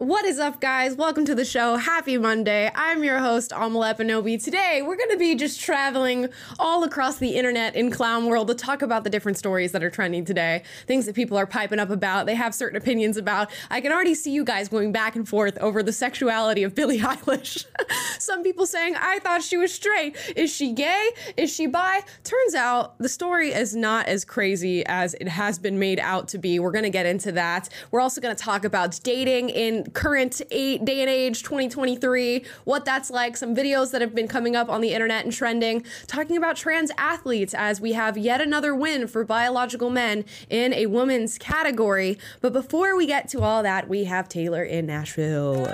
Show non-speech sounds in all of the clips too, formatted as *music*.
What is up, guys? Welcome to the show. Happy Monday. I'm your host, Amala Ekpunobi. Today, we're going to be just traveling all across the internet in clown world to talk about the different stories that are trending today, things that people are piping up about, they have certain opinions about. I can already see you guys going back and forth over the sexuality of Billie *laughs* Eilish. Some people saying, I thought she was straight. Is she gay? Is she bi? Turns out the story is not as crazy as it has been made out to be. We're going to get into that. We're also going to talk about dating in current eight day and age 2023, what that's like, some videos that have been coming up on the internet and trending, talking about trans athletes as we have yet another win for biological men in a women's category. But before we get to all that, we have Taylor in Nashville.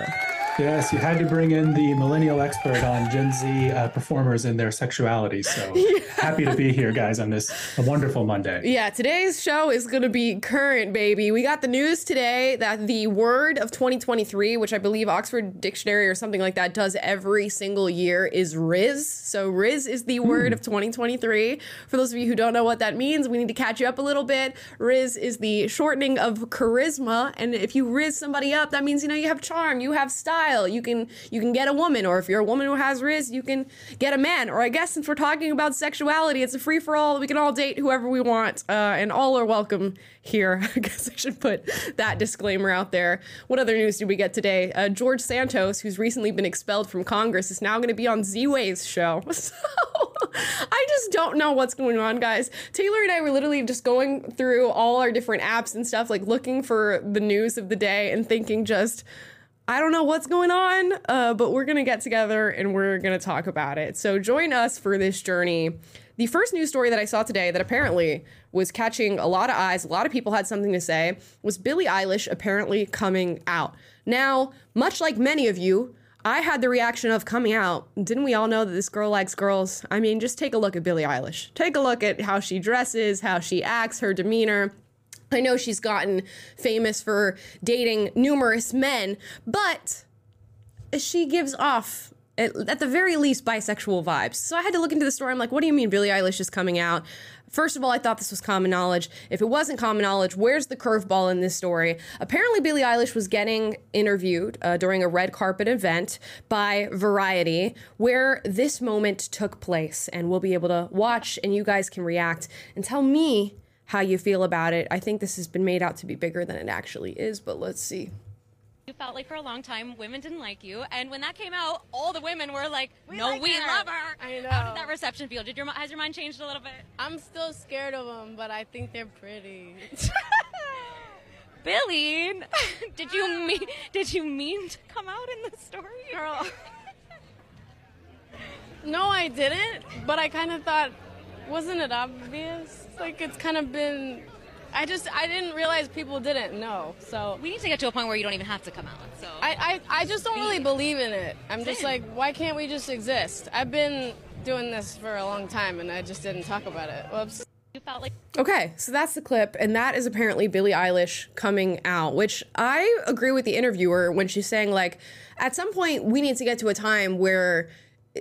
Yes, you had to bring in the millennial expert on Gen Z uh, performers and their sexuality. So *laughs* yeah. happy to be here, guys, on this wonderful Monday. Yeah, today's show is going to be current, baby. We got the news today that the word of 2023, which I believe Oxford Dictionary or something like that does every single year, is Rizz. So Rizz is the word of 2023. For those of you who don't know what that means, we need to catch you up a little bit. Rizz is the shortening of charisma, and if you rizz somebody up, that means you know you have charm, you have style style. You can you can get a woman, or if you're a woman who has rizz, you can get a man. Or I guess since we're talking about sexuality, it's a free for all. We can all date whoever we want, uh, and all are welcome here. *laughs* I guess I should put that disclaimer out there. What other news did we get today? Uh, George Santos, who's recently been expelled from Congress, is now going to be on Z Way's show. *laughs* So I just don't know what's going on, guys. Taylor and I were literally just going through all our different apps and stuff, like looking for the news of the day and thinking just I don't know what's going on, uh, but we're going to get together and we're going to talk about it. So join us for this journey. The first news story that I saw today that apparently was catching a lot of eyes, a lot of people had something to say, was Billie Eilish apparently coming out. Now, much like many of you, I had the reaction of coming out. Didn't we all know that this girl likes girls? I mean, just take a look at Billie Eilish. Take a look at how she dresses, how she acts, her demeanor. I know she's gotten famous for dating numerous men, but she gives off at, the very least bisexual vibes. So I had to look into the story. I'm like, what do you mean Billie Eilish is coming out? First of all, I thought this was common knowledge. If it wasn't common knowledge, where's the curveball in this story? Apparently, Billie Eilish was getting interviewed uh, during a red carpet event by Variety, where this moment took place. And we'll be able to watch, and you guys can react and tell me how you feel about it. I think this has been made out to be bigger than it actually is, but let's see. You felt like for a long time women didn't like you, and when that came out, all the women were like, we "No, like we her. love her." I know. How did that reception feel? Did your has your mind changed a little bit? I'm still scared of them, but I think they're pretty. *laughs* Billie, *laughs* did you *sighs* mean did you mean to come out in the story, girl? *laughs* no, I didn't. But I kind of thought, wasn't it obvious? like it's kind of been I just I didn't realize people didn't know. So we need to get to a point where you don't even have to come out. So I I, I just don't really believe in it. I'm just like, why can't we just exist? I've been doing this for a long time and I just didn't talk about it. Whoops. You felt like Okay, so that's the clip, and that is apparently Billie Eilish coming out, which I agree with the interviewer when she's saying like, at some point we need to get to a time where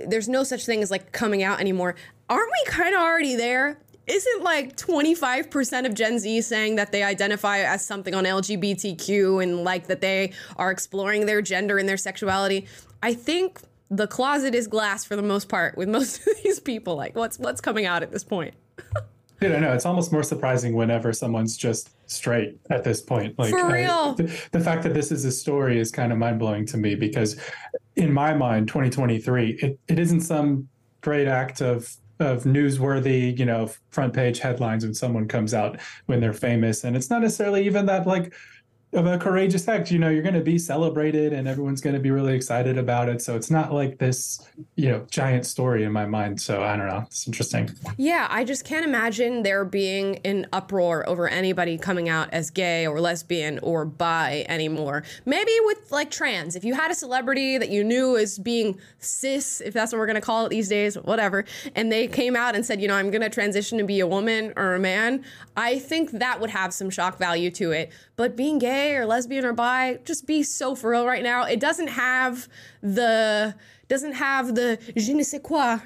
there's no such thing as like coming out anymore. Aren't we kind of already there? isn't like 25% of Gen Z saying that they identify as something on LGBTQ and like that they are exploring their gender and their sexuality? I think the closet is glass for the most part with most *laughs* of these people. Like, what's what's coming out at this point? *laughs* I don't know. It's almost more surprising whenever someone's just straight at this point. Like For real. I, the, the fact that this is a story is kind of mind blowing to me because, in my mind, 2023, it, it isn't some great act of of newsworthy, you know, front page headlines when someone comes out when they're famous, and it's not necessarily even that like of a courageous act. You know, you're going to be celebrated and everyone's going to be really excited about it. So it's not like this, you know, giant story in my mind. So I don't know. It's interesting. Yeah, I just can't imagine there being an uproar over anybody coming out as gay or lesbian or bi anymore. Maybe with like trans. If you had a celebrity that you knew as being cis, if that's what we're going to call it these days, whatever, and they came out and said, you know, I'm going to transition to be a woman or a man, I think that would have some shock value to it. But being gay or lesbian or bi, just be so for real right now. It doesn't have the doesn't have the je ne sais quoi.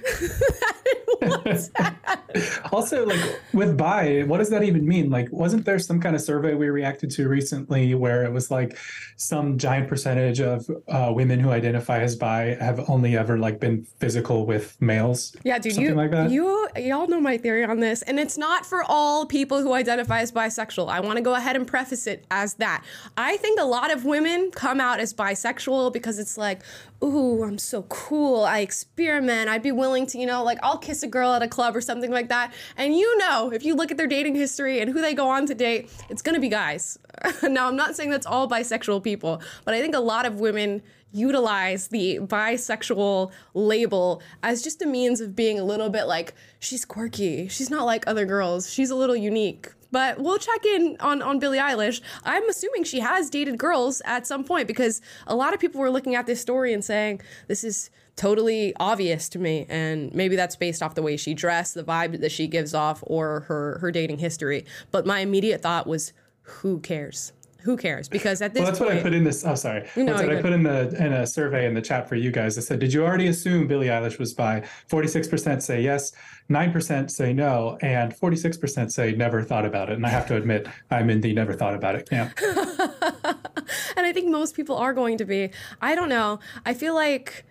*laughs* also, like with bi, what does that even mean? Like, wasn't there some kind of survey we reacted to recently where it was like some giant percentage of uh, women who identify as bi have only ever like been physical with males? Yeah, dude, you like that? you y'all know my theory on this, and it's not for all people who identify as bisexual. I want to go ahead and preface it as that. I think a lot of women come out as bisexual because it's like, ooh, I'm so cool. I experiment. I'd be willing to, you know, like I'll kiss a girl at a club or something like that. And you know, if you look at their dating history and who they go on to date, it's gonna be guys. *laughs* now, I'm not saying that's all bisexual people, but I think a lot of women utilize the bisexual label as just a means of being a little bit like she's quirky she's not like other girls she's a little unique but we'll check in on, on Billie Eilish. I'm assuming she has dated girls at some point because a lot of people were looking at this story and saying, this is totally obvious to me. And maybe that's based off the way she dressed, the vibe that she gives off, or her, her dating history. But my immediate thought was, who cares? Who cares? Because at this Well, that's point, what I put in this. Oh, sorry. No, that's what I put in the in a survey in the chat for you guys. I said, did you already assume Billie Eilish was bi? Forty six percent say yes, nine percent say no, and forty six percent say never thought about it. And I have to admit, I'm in the never thought about it camp. *laughs* and I think most people are going to be. I don't know. I feel like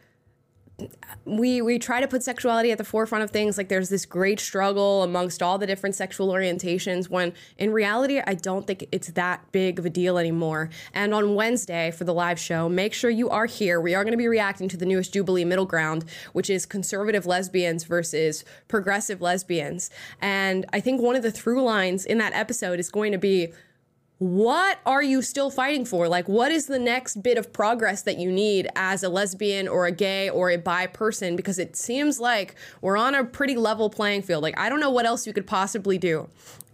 we we try to put sexuality at the forefront of things like there's this great struggle amongst all the different sexual orientations when in reality I don't think it's that big of a deal anymore. And on Wednesday for the live show, make sure you are here. We are going to be reacting to the newest Jubilee Middle Ground, which is conservative lesbians versus progressive lesbians. And I think one of the through lines in that episode is going to be what are you still fighting for? Like, what is the next bit of progress that you need as a lesbian or a gay or a bi person? Because it seems like we're on a pretty level playing field. Like, I don't know what else you could possibly do.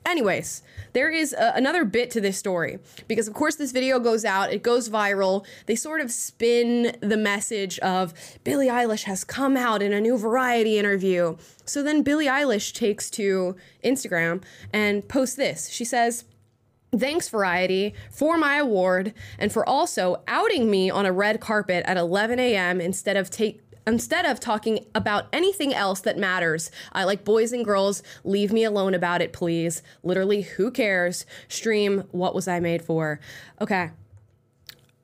Anyways, there is a, another bit to this story because, of course, this video goes out, it goes viral. They sort of spin the message of Billie Eilish has come out in a new variety interview. So then Billie Eilish takes to Instagram and posts this. She says, Thanks, Variety, for my award and for also outing me on a red carpet at 11 a.m. instead of take. Instead of talking about anything else that matters, I like boys and girls. Leave me alone about it, please. Literally, who cares? Stream, what was I made for? Okay.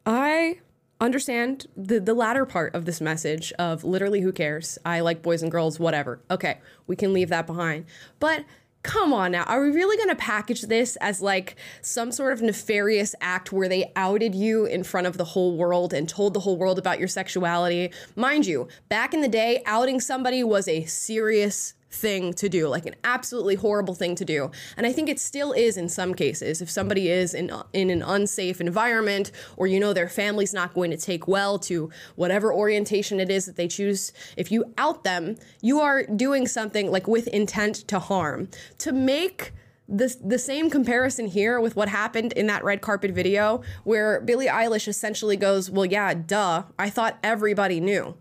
I understand the, the latter part of this message of literally who cares? I like boys and girls, whatever. Okay, we can leave that behind. But come on now, are we really going to package this as like some sort of nefarious act where they outed you in front of the whole world and told the whole world about your sexuality? Mind you, back in the day, outing somebody was a serious thing to do, like an absolutely horrible thing to do. And I think it still is in some cases. If somebody is in in an unsafe environment or you know their family's not going to take well to whatever orientation it is that they choose, if you out them, you are doing something like with intent to harm. To make the, the same comparison here with what happened in that red carpet video where Billie Eilish essentially goes, Well, yeah, duh, I thought everybody knew.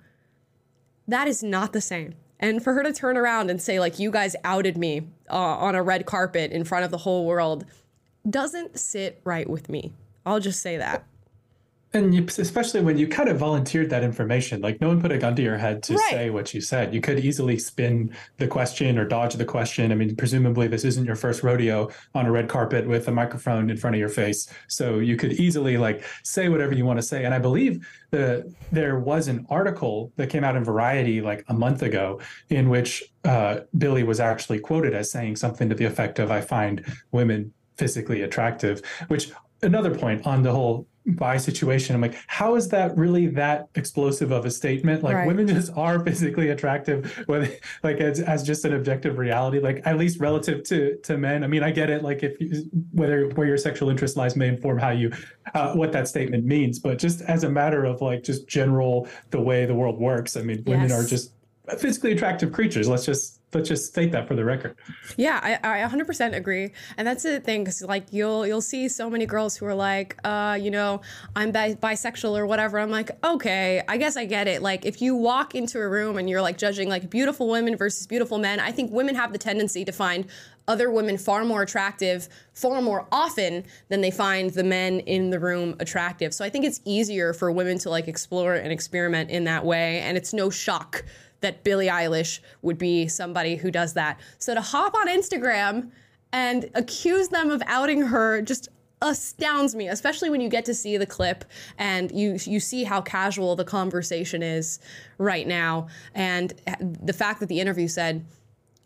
That is not the same. And for her to turn around and say, like, you guys outed me uh, on a red carpet in front of the whole world doesn't sit right with me. I'll just say that. And you, especially when you kind of volunteered that information, like no one put a gun to your head to Right. say what you said. You could easily spin the question or dodge the question. I mean, presumably this isn't your first rodeo on a red carpet with a microphone in front of your face, so you could easily like say whatever you want to say. And I believe the there was an article that came out in Variety like a month ago in which uh, Billie was actually quoted as saying something to the effect of, "I find women physically attractive," which another point on the whole bi situation. I'm like, how is that really that explosive of a statement? Like Right. women *laughs* just are physically attractive, whether like as, as just an objective reality, like at least relative to to men. I mean, I get it. Like if you, whether where your sexual interest lies may inform how you uh, what that statement means, but just as a matter of like just general the way the world works. I mean, women Yes. are just physically attractive creatures. Let's just let's just state that for the record. Yeah, I, I 100% agree, and that's the thing because like you'll you'll see so many girls who are like, uh, you know, I'm bi- bisexual or whatever. I'm like, okay, I guess I get it. Like if you walk into a room and you're like judging like beautiful women versus beautiful men, I think women have the tendency to find other women far more attractive far more often than they find the men in the room attractive. So I think it's easier for women to like explore and experiment in that way, and it's no shock that Billie Eilish would be somebody who does that. So to hop on Instagram and accuse them of outing her just astounds me, especially when you get to see the clip and you you see how casual the conversation is right now and the fact that the interview said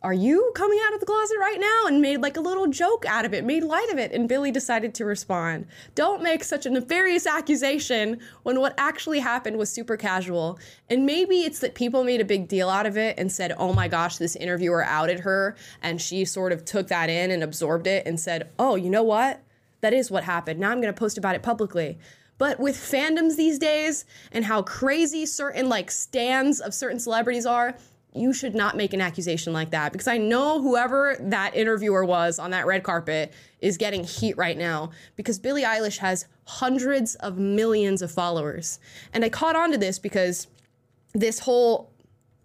are you coming out of the closet right now? And made like a little joke out of it, made light of it. And Billie decided to respond. Don't make such a nefarious accusation when what actually happened was super casual. And maybe it's that people made a big deal out of it and said, oh my gosh, this interviewer outed her. And she sort of took that in and absorbed it and said, oh, you know what? That is what happened. Now I'm going to post about it publicly. But with fandoms these days and how crazy certain like stands of certain celebrities are, you should not make an accusation like that because I know whoever that interviewer was on that red carpet is getting heat right now because Billie Eilish has hundreds of millions of followers. And I caught on to this because this whole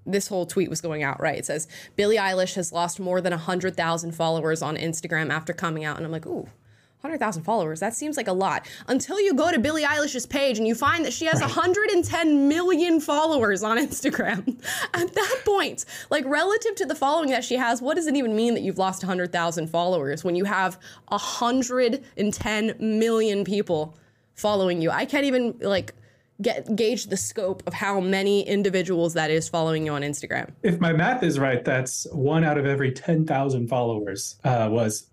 this whole tweet was going out, right? It says Billie Eilish has lost more than 100,000 followers on Instagram after coming out and I'm like, "Ooh, 100,000 followers. That seems like a lot. Until you go to Billie Eilish's page and you find that she has 110 million followers on Instagram. *laughs* At that point, like relative to the following that she has, what does it even mean that you've lost 100,000 followers when you have 110 million people following you? I can't even like get gauge the scope of how many individuals that is following you on Instagram. If my math is right, that's one out of every 10,000 followers uh, was.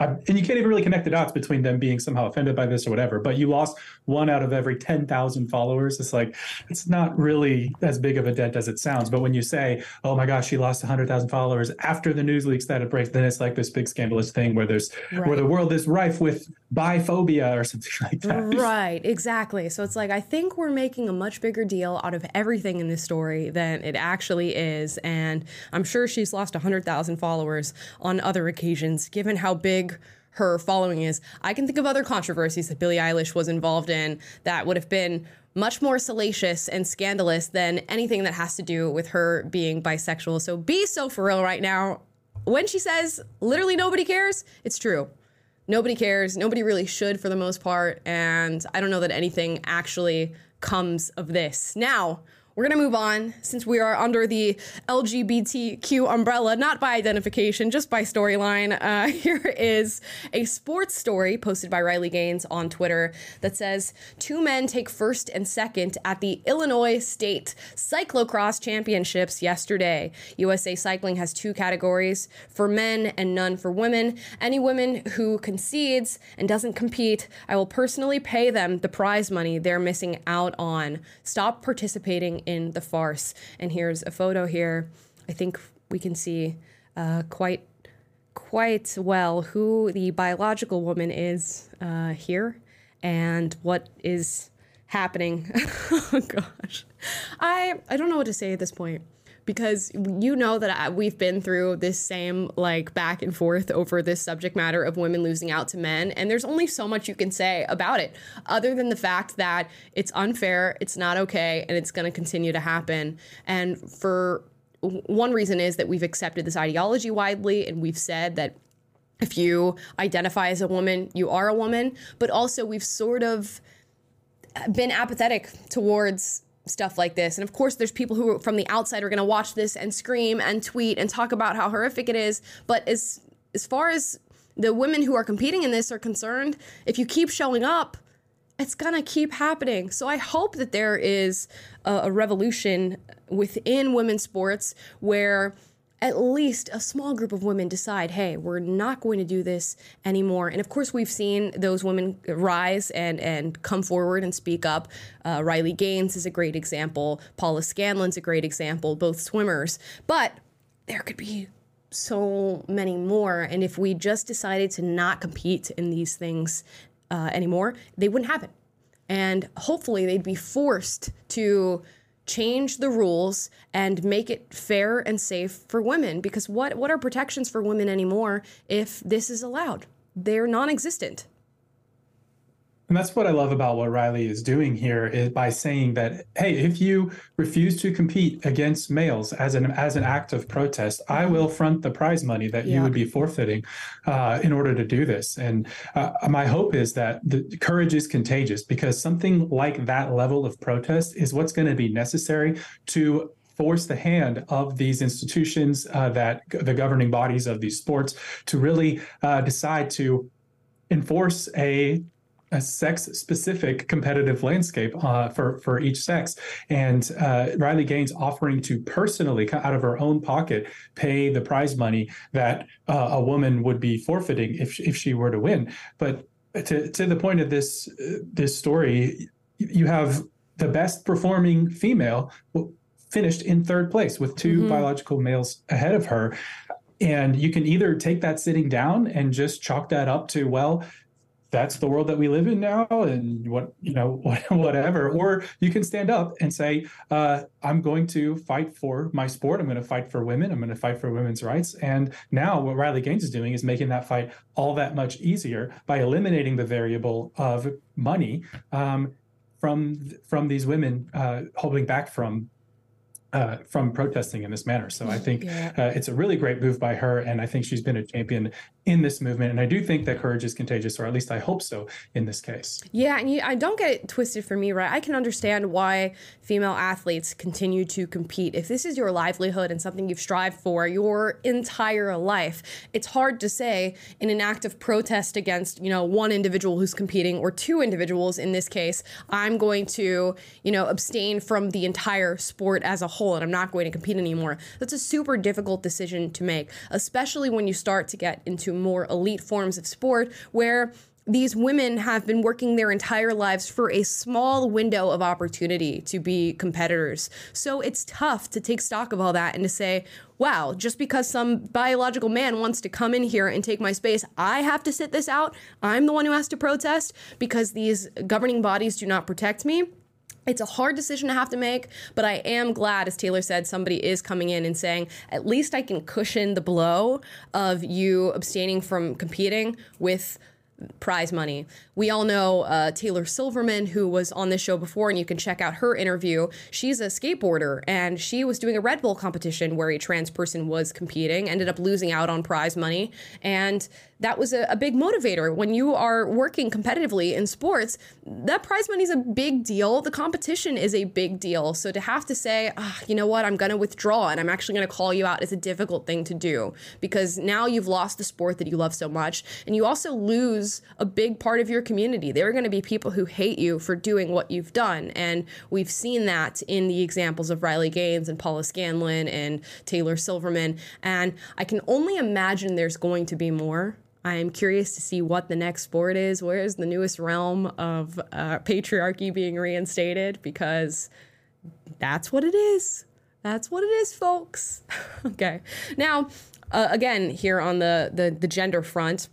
And you can't even really connect the dots between them being somehow offended by this or whatever, but you lost one out of every 10,000 followers. It's like, it's not really as big of a dent as it sounds. But when you say, oh my gosh, she lost 100,000 followers after the news leaks that it breaks, then it's like this big scandalous thing where there's, where the world is rife with biphobia or something *laughs* like that. Right, exactly. So it's like I think we're making a much bigger deal out of everything in this story than it actually is, and I'm sure she's lost 100,000 followers on other occasions given how big her following is. I can think of other controversies that Billie Eilish was involved in that would have been much more salacious and scandalous than anything that has to do with her being bisexual. So be so for real right now. When she says literally nobody cares, it's true nobody cares. Nobody really should for the most part. And I don't know that anything actually comes of this. Now, we're going to move on since we are under the LGBTQ umbrella, not by identification, just by storyline. Uh, *laughs* here is a sports story posted by Riley Gaines on Twitter that says Two men take first and second at the Illinois State Cyclocross Championships yesterday. USA Cycling has two categories for men and none for women. Any women who concedes and doesn't compete, I will personally pay them the prize money they're missing out on. Stop participating in the farce. And here's a photo here. I think we can see uh, quite quite well who the biological woman is uh, here and what is happening. *laughs* oh gosh, I I don't know what to say at this point because you know that I, we've been through this same like back and forth over this subject matter of women losing out to men and there's only so much you can say about it other than the fact that it's unfair it's not okay and it's going to continue to happen. And for one reason is that we've accepted this ideology widely and we've said that if you identify as a woman you are a woman but also we've sort of uh, been apathetic towards stuff like this. And of course, there's people who from the outside are going to watch this and scream and tweet and talk about how horrific it is. But as as far as the women who are competing in this are concerned, if you keep showing up, it's gonna keep happening. So I hope that there is a, a revolution within women's sports where at least a small group of women decide, hey, we're not going to do this anymore. And of course, we've seen those women rise and and come forward and speak up. Uh, Riley Gaines is a great example. Paula Scanlon's a great example. Both swimmers, but there could be so many more. And if we just decided to not compete in these things uh, anymore, they wouldn't happen. And hopefully, they'd be forced to change the rules and make it fair and safe for women because what what are protections for women anymore if this is allowed? They're non-existent and that's what I love about what Riley is doing here is by saying that, hey, if you refuse to compete against males as an as an act of protest, I will front the prize money that yeah. you would be forfeiting uh, in order to do this. And uh, my hope is that the courage is contagious because something like that level of protest is what's going to be necessary to force the hand of these institutions, uh, that the governing bodies of these sports, to really uh, decide to enforce a a sex specific competitive landscape uh, for for each sex. And uh, riley gaines offering to personally out of her own pocket pay the prize money that uh, a woman would be forfeiting if, if she were to win. But to, to the point of this this story you have the best performing female finished in third place with 2 mm-hmm. biological males ahead of her. And you can either take that sitting down and just chalk that up to well that's the world that we live in now and what you know *laughs* whatever. Or you can stand up and say uh, i'm going to fight for my sport. I'm going to fight for women. I'm going to fight for women's rights. And now what riley gaines is doing is making that fight all that much easier by eliminating the variable of money um, from from these women uh, holding back from uh, from protesting in this manner. So I think yeah. uh, it's a really great move by her, and I think she's been a champion in this movement. And I do think that courage is contagious, or at least I hope so in this case. Yeah, and you, I don't get it twisted for me, right? I can understand why female athletes continue to compete. If this is your livelihood and something you've strived for your entire life, it's hard to say in an act of protest against, you know, one individual who's competing or two individuals in this case, I'm going to, you know, abstain from the entire sport as a whole and I'm not going to compete anymore. That's a super difficult decision to make, especially when you start to get into more elite forms of sport where these women have been working their entire lives for a small window of opportunity to be competitors. So it's tough to take stock of all that and to say, wow, just because some biological man wants to come in here and take my space, I have to sit this out. I'm the one who has to protest because these governing bodies do not protect me. It's a hard decision to have to make, but I am glad, as Taylor said, somebody is coming in and saying, at least I can cushion the blow of you abstaining from competing with prize money. We all know uh, Taylor Silverman, who was on this show before, and you can check out her interview. She's a skateboarder, and she was doing a Red Bull competition where a trans person was competing, ended up losing out on prize money, and that was a, a, big motivator. When you are working competitively in sports, that prize money is a big deal. The competition is a big deal. So to have to say, oh, you know what, I'm going to withdraw and I'm actually going to call you out is a difficult thing to do because now you've lost the sport that you love so much. And you also lose a big part of your community. There are going to be people who hate you for doing what you've done. And we've seen that in the examples of Riley Gaines and Paula Scanlon and Taylor Silverman. And I can only imagine there's going to be more. I am curious to see what the next sport is. Where is the newest realm of uh, patriarchy being reinstated? Because that's what it is. That's what it is, folks. *laughs* okay. Now, uh, again, here on the, the the gender front,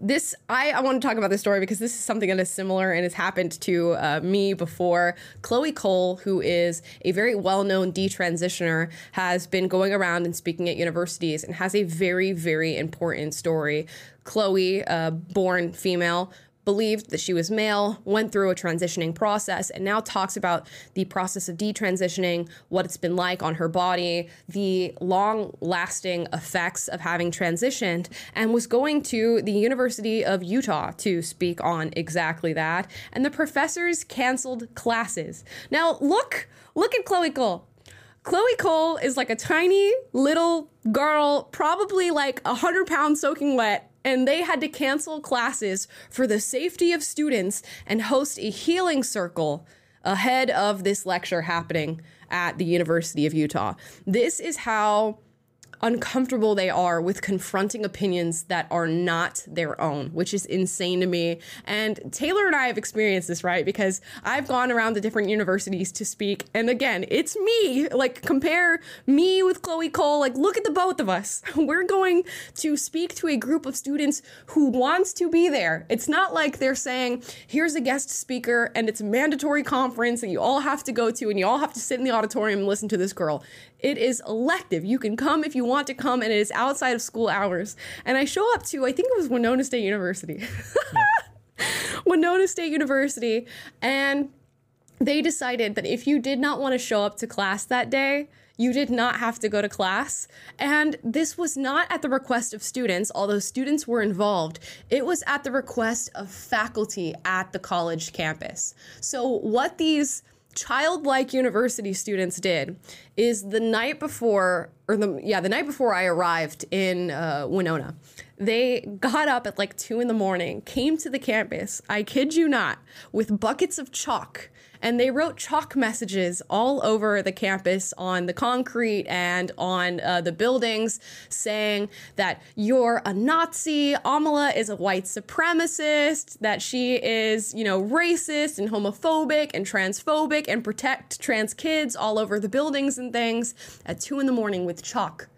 this I, I want to talk about this story because this is something that is similar and has happened to uh, me before. Chloe Cole, who is a very well-known detransitioner, has been going around and speaking at universities and has a very very important story. Chloe, uh, born female, believed that she was male, went through a transitioning process, and now talks about the process of detransitioning, what it's been like on her body, the long lasting effects of having transitioned, and was going to the University of Utah to speak on exactly that. And the professors canceled classes. Now, look, look at Chloe Cole. Chloe Cole is like a tiny little girl, probably like a hundred pounds soaking wet, and they had to cancel classes for the safety of students and host a healing circle ahead of this lecture happening at the University of Utah. This is how uncomfortable they are with confronting opinions that are not their own, which is insane to me. And Taylor and I have experienced this, right? Because I've gone around to different universities to speak. And again, it's me. Like, compare me with Chloe Cole. Like, look at the both of us. *laughs* We're going to speak to a group of students who wants to be there. It's not like they're saying, here's a guest speaker and it's a mandatory conference that you all have to go to and you all have to sit in the auditorium and listen to this girl. It is elective. You can come if you want to come, and it is outside of school hours. And I show up to, I think it was Winona State University. *laughs* Winona State University. And they decided that if you did not want to show up to class that day, you did not have to go to class. And this was not at the request of students, although students were involved. It was at the request of faculty at the college campus. So, what these childlike university students did is the night before or the yeah the night before i arrived in uh, winona. They got up at like two in the morning came to the campus i kid you not with buckets of chalk and they wrote chalk messages all over the campus on the concrete and on uh, the buildings saying that you're a Nazi, Amala is a white supremacist, that she is, you know, racist and homophobic and transphobic and protect trans kids all over the buildings and things at two in the morning with chalk.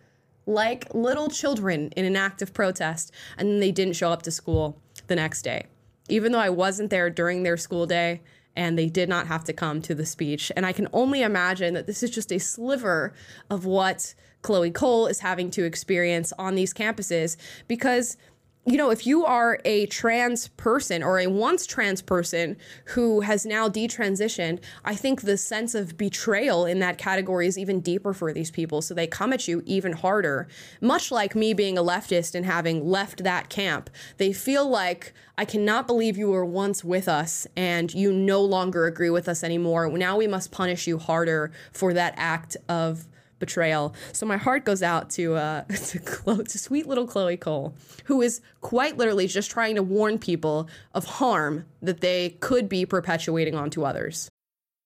Like little children in an act of protest, and then they didn't show up to school the next day. Even though I wasn't there during their school day, and they did not have to come to the speech. And I can only imagine that this is just a sliver of what Chloe Cole is having to experience on these campuses because you know, if you are a trans person or a once trans person who has now detransitioned, I think the sense of betrayal in that category is even deeper for these people. So they come at you even harder. Much like me being a leftist and having left that camp, they feel like I cannot believe you were once with us and you no longer agree with us anymore. Now we must punish you harder for that act of betrayal. So my heart goes out to uh, *laughs* to, Chloe, to sweet little Chloe Cole, who is quite literally just trying to warn people of harm that they could be perpetuating onto others.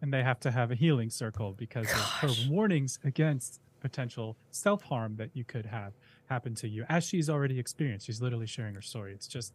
and they have to have a healing circle because Gosh. of her warnings against potential self harm that you could have happen to you, as she's already experienced. She's literally sharing her story. It's just,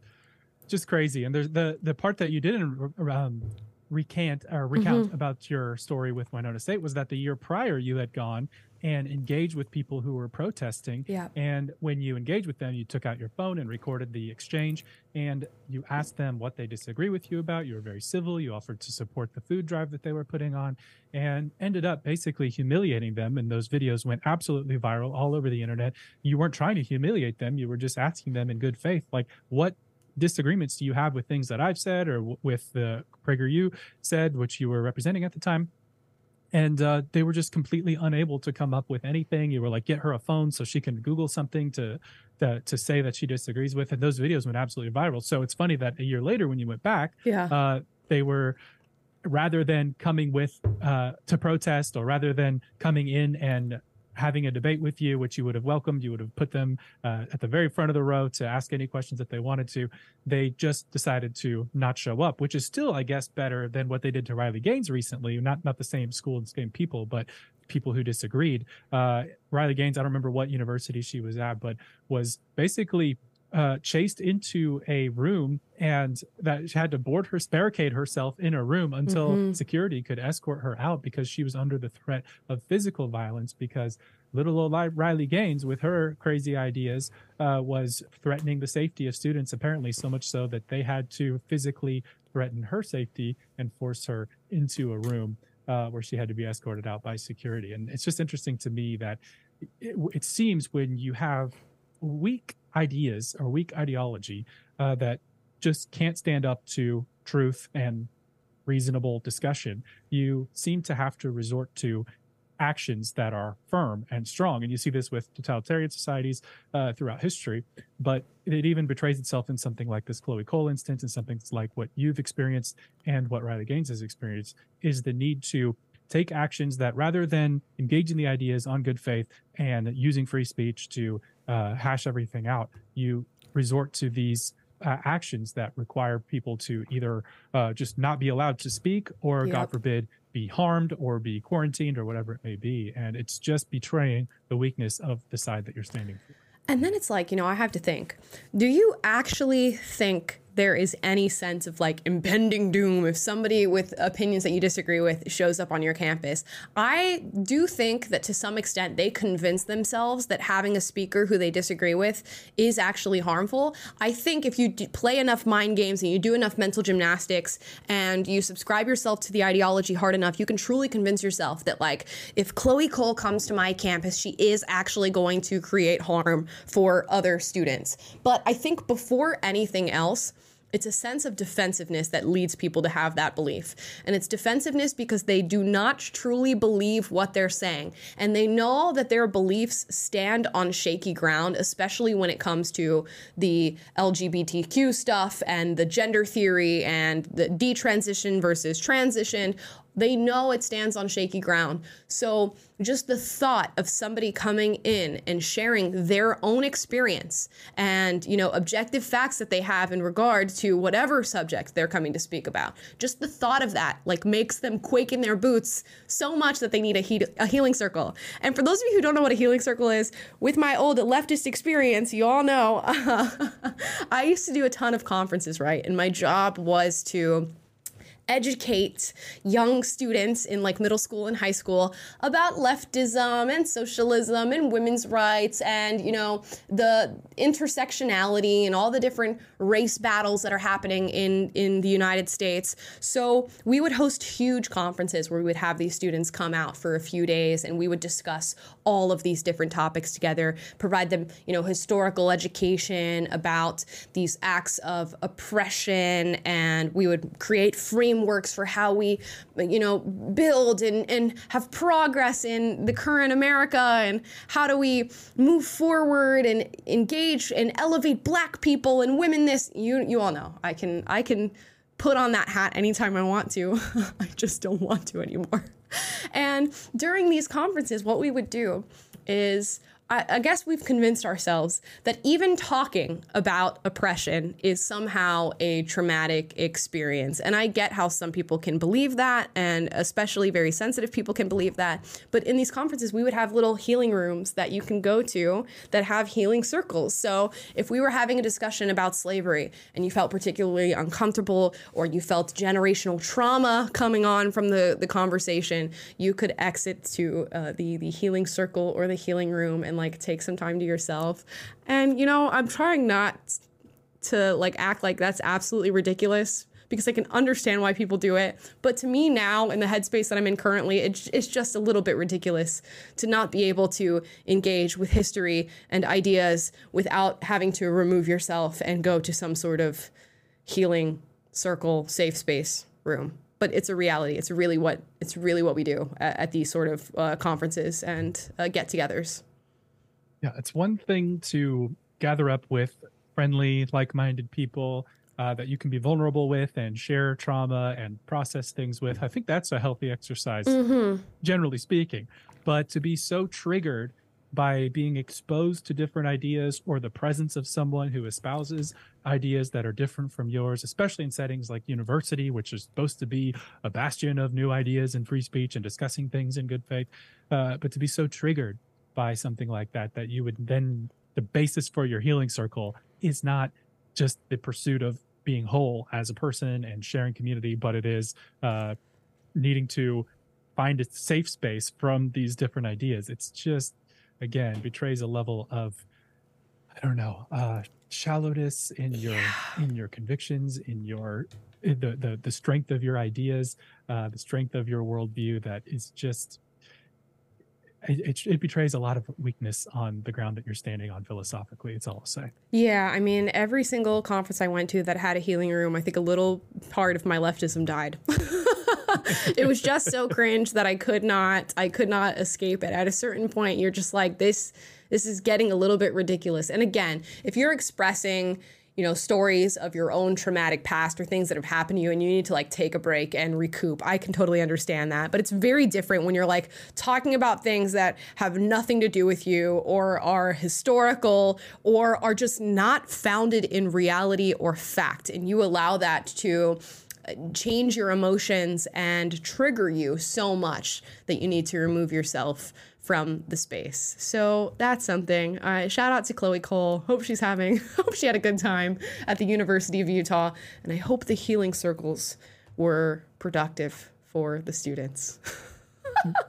just crazy. And there's the the part that you didn't um, recant or recount mm-hmm. about your story with Winona State was that the year prior you had gone and engage with people who were protesting. Yeah. And when you engage with them, you took out your phone and recorded the exchange and you asked them what they disagree with you about. You were very civil. You offered to support the food drive that they were putting on and ended up basically humiliating them. And those videos went absolutely viral all over the internet. You weren't trying to humiliate them. You were just asking them in good faith, like, what disagreements do you have with things that I've said or w- with the PragerU said, which you were representing at the time? And uh, they were just completely unable to come up with anything. You were like, get her a phone so she can Google something to, to to say that she disagrees with, and those videos went absolutely viral. So it's funny that a year later, when you went back, yeah, uh, they were rather than coming with uh, to protest or rather than coming in and having a debate with you, which you would have welcomed. You would have put them uh, at the very front of the row to ask any questions that they wanted to. They just decided to not show up, which is still, I guess, better than what they did to Riley Gaines recently. Not not the same school and same people, but people who disagreed. Uh, Riley Gaines, I don't remember what university she was at, but was basically uh, chased into a room and that she had to board her barricade herself in a room until mm-hmm. security could escort her out because she was under the threat of physical violence because little old Riley Gaines with her crazy ideas uh, was threatening the safety of students apparently so much so that they had to physically threaten her safety and force her into a room uh, where she had to be escorted out by security and it's just interesting to me that it, it seems when you have weak ideas or weak ideology uh, that just can't stand up to truth and reasonable discussion, you seem to have to resort to actions that are firm and strong. And you see this with totalitarian societies uh, throughout history, but it even betrays itself in something like this Chloe Cole instance and something like what you've experienced and what Riley Gaines has experienced is the need to take actions that rather than engaging the ideas on good faith and using free speech to uh, hash everything out, you resort to these uh, actions that require people to either uh, just not be allowed to speak or, yep. God forbid, be harmed or be quarantined or whatever it may be. And it's just betraying the weakness of the side that you're standing for. And then it's like, you know, I have to think do you actually think there is any sense of like impending doom if somebody with opinions that you disagree with shows up on your campus. I do think that to some extent they convince themselves that having a speaker who they disagree with is actually harmful. I think if you play enough mind games and you do enough mental gymnastics and you subscribe yourself to the ideology hard enough, you can truly convince yourself that like if Chloe Cole comes to my campus, she is actually going to create harm for other students. But I think before anything else, it's a sense of defensiveness that leads people to have that belief. And it's defensiveness because they do not truly believe what they're saying. And they know that their beliefs stand on shaky ground, especially when it comes to the LGBTQ stuff and the gender theory and the detransition versus transition. They know it stands on shaky ground. So, just the thought of somebody coming in and sharing their own experience and, you know, objective facts that they have in regard to whatever subject they're coming to speak about, just the thought of that, like, makes them quake in their boots so much that they need a, he- a healing circle. And for those of you who don't know what a healing circle is, with my old leftist experience, you all know, *laughs* I used to do a ton of conferences, right? And my job was to educate young students in like middle school and high school about leftism and socialism and women's rights and you know the intersectionality and all the different race battles that are happening in in the United States. So we would host huge conferences where we would have these students come out for a few days and we would discuss all of these different topics together, provide them, you know, historical education about these acts of oppression and we would create frameworks for how we, you know, build and, and have progress in the current America and how do we move forward and engage and elevate black people and women this you you all know. I can I can put on that hat anytime I want to. *laughs* I just don't want to anymore. *laughs* And during these conferences, what we would do is I, I guess we've convinced ourselves that even talking about oppression is somehow a traumatic experience. And I get how some people can believe that, and especially very sensitive people can believe that. But in these conferences, we would have little healing rooms that you can go to that have healing circles. So if we were having a discussion about slavery and you felt particularly uncomfortable or you felt generational trauma coming on from the, the conversation, you could exit to uh, the, the healing circle or the healing room and like take some time to yourself. And you know, I'm trying not to like act like that's absolutely ridiculous because I can understand why people do it. But to me now, in the headspace that I'm in currently, it's, it's just a little bit ridiculous to not be able to engage with history and ideas without having to remove yourself and go to some sort of healing circle, safe space room. But it's a reality. It's really what it's really what we do at, at these sort of uh, conferences and uh, get-togethers. Yeah, it's one thing to gather up with friendly, like minded people uh, that you can be vulnerable with and share trauma and process things with. I think that's a healthy exercise, mm-hmm. generally speaking. But to be so triggered by being exposed to different ideas or the presence of someone who espouses ideas that are different from yours, especially in settings like university, which is supposed to be a bastion of new ideas and free speech and discussing things in good faith. Uh, but to be so triggered by something like that that you would then the basis for your healing circle is not just the pursuit of being whole as a person and sharing community, but it is uh, needing to find a safe space from these different ideas. It's just, again, betrays a level of, I don't know, uh, shallowness in your yeah. in your convictions, in your the the the strength of your ideas, uh, the strength of your worldview. That is just it, it, betrays a lot of weakness on the ground that you're standing on philosophically. It's all I'll say. Yeah, I mean, every single conference I went to that had a healing room, I think a little part of my leftism died. *laughs* it was just so cringe that I could not, I could not escape it. At a certain point, you're just like, this, this is getting a little bit ridiculous. And again, if you're expressing you know, stories of your own traumatic past or things that have happened to you and you need to like take a break and recoup. I can totally understand that. But it's very different when you're like talking about things that have nothing to do with you or are historical or are just not founded in reality or fact. And you allow that to uh, change your emotions and trigger you so much that you need to remove yourself from the space. So that's something. Uh, shout out to Chloe Cole. Hope she's having, *laughs* hope she had a good time at the University of Utah. And I hope the healing circles were productive for the students. *laughs*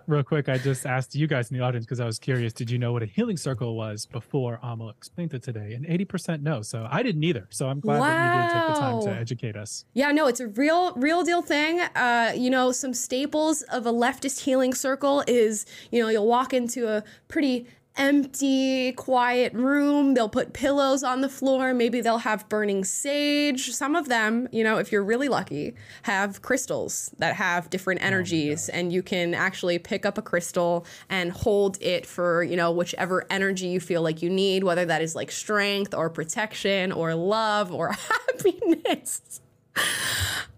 real quick, I just asked you guys in the audience because I was curious. Did you know what a healing circle was before Amal explained it today? And 80% no. So I didn't either. So I'm glad wow. that you did take the time to educate us. Yeah, no, it's a real, real deal thing. Uh, you know, some staples of a leftist healing circle is, you know, you'll walk into a pretty empty, quiet room. They'll put pillows on the floor. Maybe they'll have burning sage. Some of them, you know, if you're really lucky, have crystals that have different oh energies. Oh and you can actually pick up a crystal and hold it for, you know, whichever energy you feel like you need, whether that is like strength or protection or love or *laughs* happiness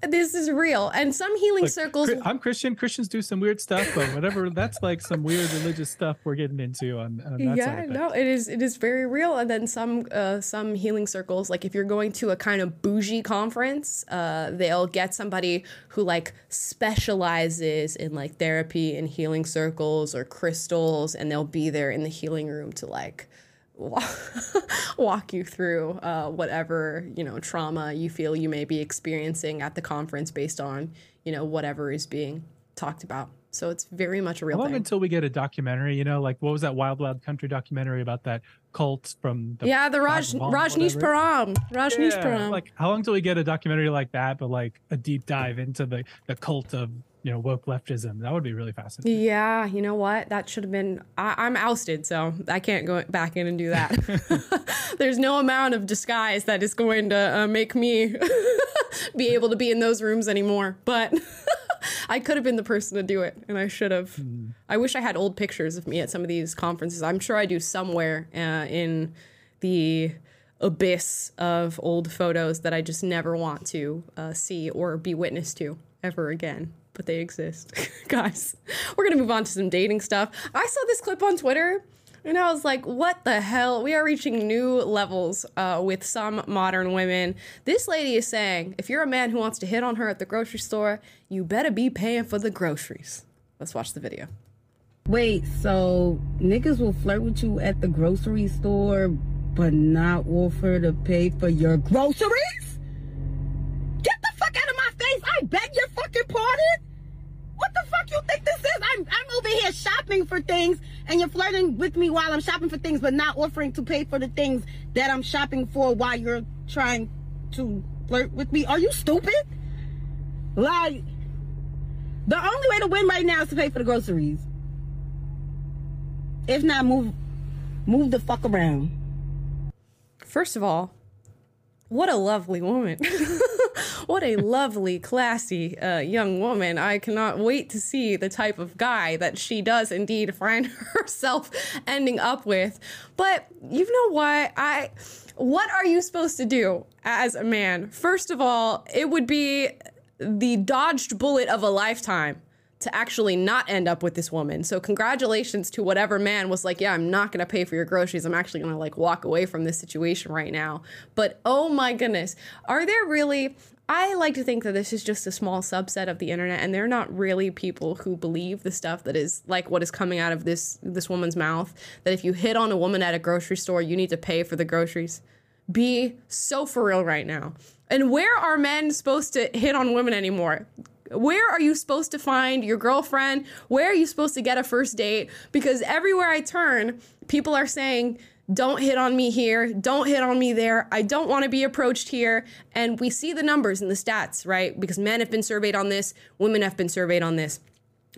this is real. And some healing Look, circles. I'm Christian. Christians do some weird stuff, but whatever. that's like some weird religious stuff we're getting into on, on that yeah, no, it is. It is very real. And then some uh, some healing circles, like if you're going to a kind of bougie conference, uh, they'll get somebody who like specializes in like therapy and healing circles or crystals, and they'll be there in the healing room to like *laughs* walk you through uh, whatever you know trauma you feel you may be experiencing at the conference based on you know whatever is being talked about. So it's very much a real how long thing. until we get a documentary you know like what was that wild wild country documentary about that cult from the yeah the Raj Rajneeshpuram Rajneeshpuram yeah, like how long till we get a documentary like that but like a deep dive into the the cult of you know woke leftism. That would be really fascinating. Yeah you know what? That should have been I, am ousted so i can't go back in and do that. *laughs* *laughs* There's no amount of disguise that is going to uh, make me *laughs* be able to be in those rooms anymore but i could have been the person to do it and i should have mm. i wish i had old pictures of me at some of these conferences. I'm sure i do somewhere uh, in the abyss of old photos that i just never want to uh, see or be witness to ever again but they exist. *laughs* Guys, we're going to move on to some dating stuff. I saw this clip on Twitter and I was like, what the hell? We are reaching new levels uh, with some modern women. This lady is saying if you're a man who wants to hit on her at the grocery store, you better be paying for the groceries. Let's watch the video. Wait, so niggas will flirt with you at the grocery store, but not offer to pay for your groceries? I beg your fucking pardon? What the fuck you think this is? I'm I'm over here shopping for things and you're flirting with me while I'm shopping for things but not offering to pay for the things that I'm shopping for while you're trying to flirt with me. Are you stupid? Like the only way to win right now is to pay for the groceries. If not, move move the fuck around. First of all, what a lovely woman. *laughs* *laughs* what a lovely, classy uh, young woman. I cannot wait to see the type of guy that she does indeed find *laughs* herself ending up with. But you know what? I what are you supposed to do as a man? First of all, it would be the dodged bullet of a lifetime to actually not end up with this woman. So congratulations to whatever man was like, yeah, I'm not going to pay for your groceries. I'm actually going to like walk away from this situation right now. But oh my goodness, are there really I like to think that this is just a small subset of the internet and they're not really people who believe the stuff that is like what is coming out of this this woman's mouth that if you hit on a woman at a grocery store, you need to pay for the groceries. be so for real right now. And where are men supposed to hit on women anymore? Where are you supposed to find your girlfriend? Where are you supposed to get a first date? Because everywhere I turn, people are saying, don't hit on me here. Don't hit on me there. I don't want to be approached here. And we see the numbers and the stats, right? Because men have been surveyed on this, women have been surveyed on this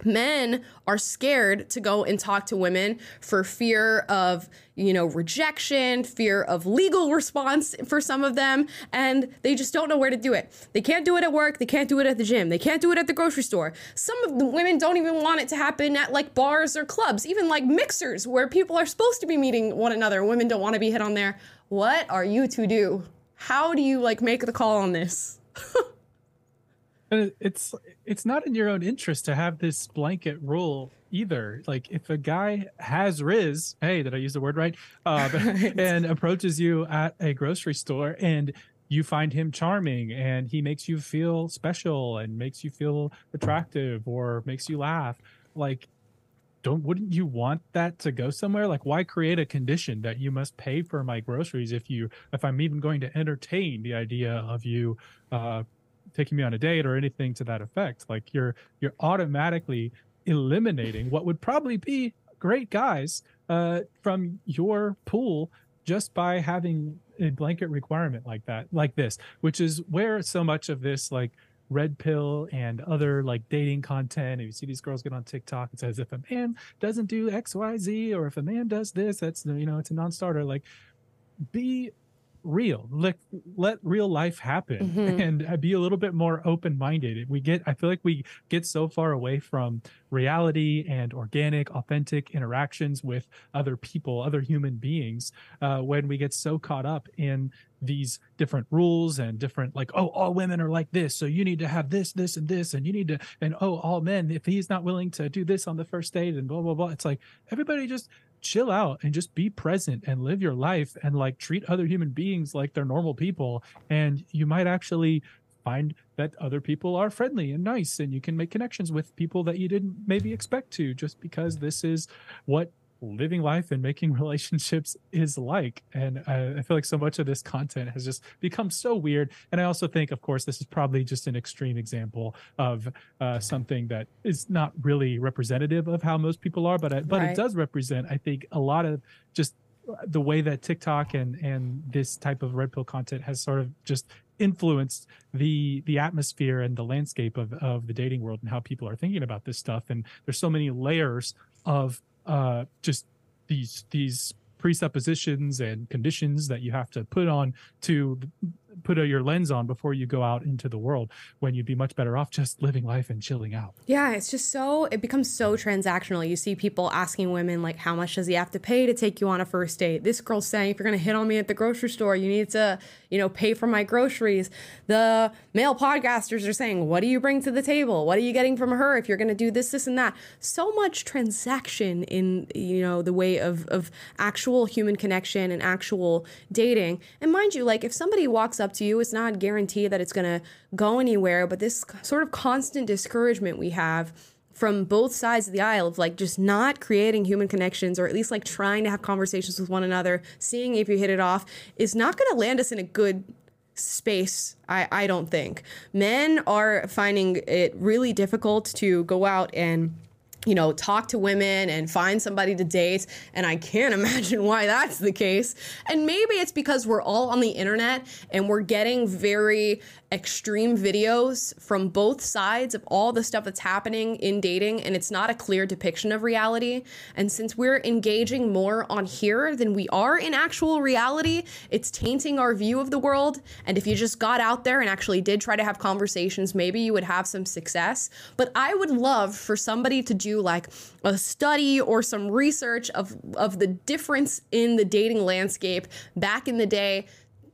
men are scared to go and talk to women for fear of you know rejection fear of legal *laughs* response for some of them and they just don't know where to do it. They can't do it at work they can't do it at the gym they can't do it at the grocery store. Some of the women don't even want it to happen at like bars or clubs even like mixers where people are supposed to be meeting one another women don't want to be hit on there. What are you to do? How do you like make the call on this *laughs* it's it's not in your own interest to have this blanket rule either. Like if a guy has Rizz, hey, did I use the word right? Uh. *laughs* And approaches you at a grocery store and you find him charming and he makes you feel special and makes you feel attractive or makes you laugh, like don't wouldn't you want that to go somewhere like why create a condition that you must pay for my groceries if you if i'm even going to entertain the idea of you uh taking me on a date or anything to that effect. Like you're you're automatically eliminating what would probably be great guys uh, from your pool just by having a blanket requirement like that, like this, which is where so much of this like red pill and other like dating content. And you see these girls get on TikTok, it says if a man doesn't do X, Y, Z, or if a man does this, that's you know, it's a non-starter. Like be real let let real life happen mm-hmm. and uh, be a little bit more open-minded we get i feel like we get so far away from reality and organic authentic interactions with other people other human beings uh, when we get so caught up in these different rules and different like oh all women are like this so you need to have this this and this and you need to and oh all men if he's not willing to do this on the first date and blah blah blah. It's like everybody just chill out and just be present and live your life and like treat other human beings like they're normal people and you might actually find that other people are friendly and nice and you can make connections with people that you didn't maybe expect to just because this is what living life and making *laughs* relationships is like. And I, I, feel like so much of this content has just become so weird. And I also think, of course, this is probably just an extreme example of uh, something that is not really representative of how most people are, but I, but right. it does represent, I think, a lot of just the way that TikTok and and this type of red pill content has sort of just influenced the the atmosphere and the landscape of of the dating world and how people are thinking about this stuff and there's so many layers of uh, just these these presuppositions and conditions that you have to put on to put your lens on before you go out into the world when you'd be much better off just living life and chilling out. Yeah, it's just so it becomes so transactional. You see people asking women like how much does he have to pay to take you on a first date? This girl's saying if you're going to hit on me at the grocery store, you need to, you know, pay for my groceries. The male podcasters are saying, "What do you bring to the table? What are you getting from her if you're going to do this this and that?" So much transaction in, you know, the way of of actual human connection and actual dating. And mind you, like if somebody walks up up to you. It's not guaranteed that it's going to go anywhere, but this sort of constant discouragement we have from both sides of the aisle of like just not creating human connections or at least like trying to have conversations with one another, seeing if you hit it off is not going to land us in a good space I, I don't think men are finding it really difficult to go out and you know, talk to women and find somebody to date. And I can't *laughs* imagine why that's the case. And maybe it's because we're all on the internet and we're getting very extreme videos from both sides of all the stuff that's happening in dating, and it's not a clear depiction of reality. And since we're engaging more on here than we are in actual reality, it's tainting our view of the world. And if you just got out there and actually did try to have conversations, maybe you would have some success. But I would love for somebody to do like a study or some research of of the difference in the dating landscape back in the day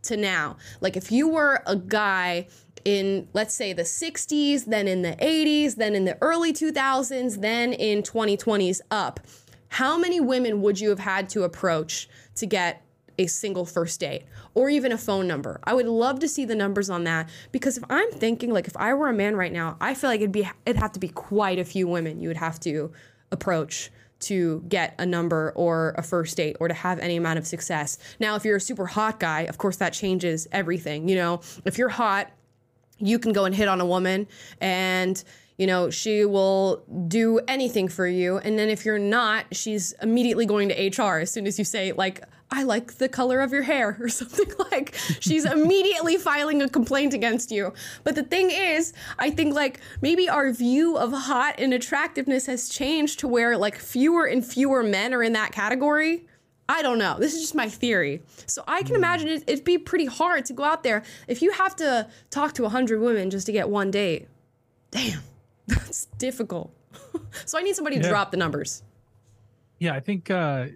to now. Like if you were a guy in let's say the 60s, then in the 80s, then in the early 2000s, then in 2020s up, how many women would you have had to approach to get a single first date or even a phone number. I would love to see the numbers on that because if I'm thinking like if I were a man right now, I feel like it'd be it'd have to be quite a few women you would have to approach to get a number or a first date or to have any amount of success. Now, if you're a super hot guy, of course that changes everything. You know, if you're hot, you can go and hit on a woman and you know she will do anything for you and then if you're not she's immediately going to hr as soon as you say like i like the color of your hair *laughs* or something like she's immediately filing a complaint against you but the thing is i think like maybe our view of hot and attractiveness has changed to where like fewer and fewer men are in that category I don't know. This is just my theory. So I can imagine it, it'd be pretty hard to go out there if you have to talk to 100 women just to get one date. Damn, *laughs* that's difficult. *laughs* so I need somebody to Yeah. drop the numbers. Yeah, I think uh,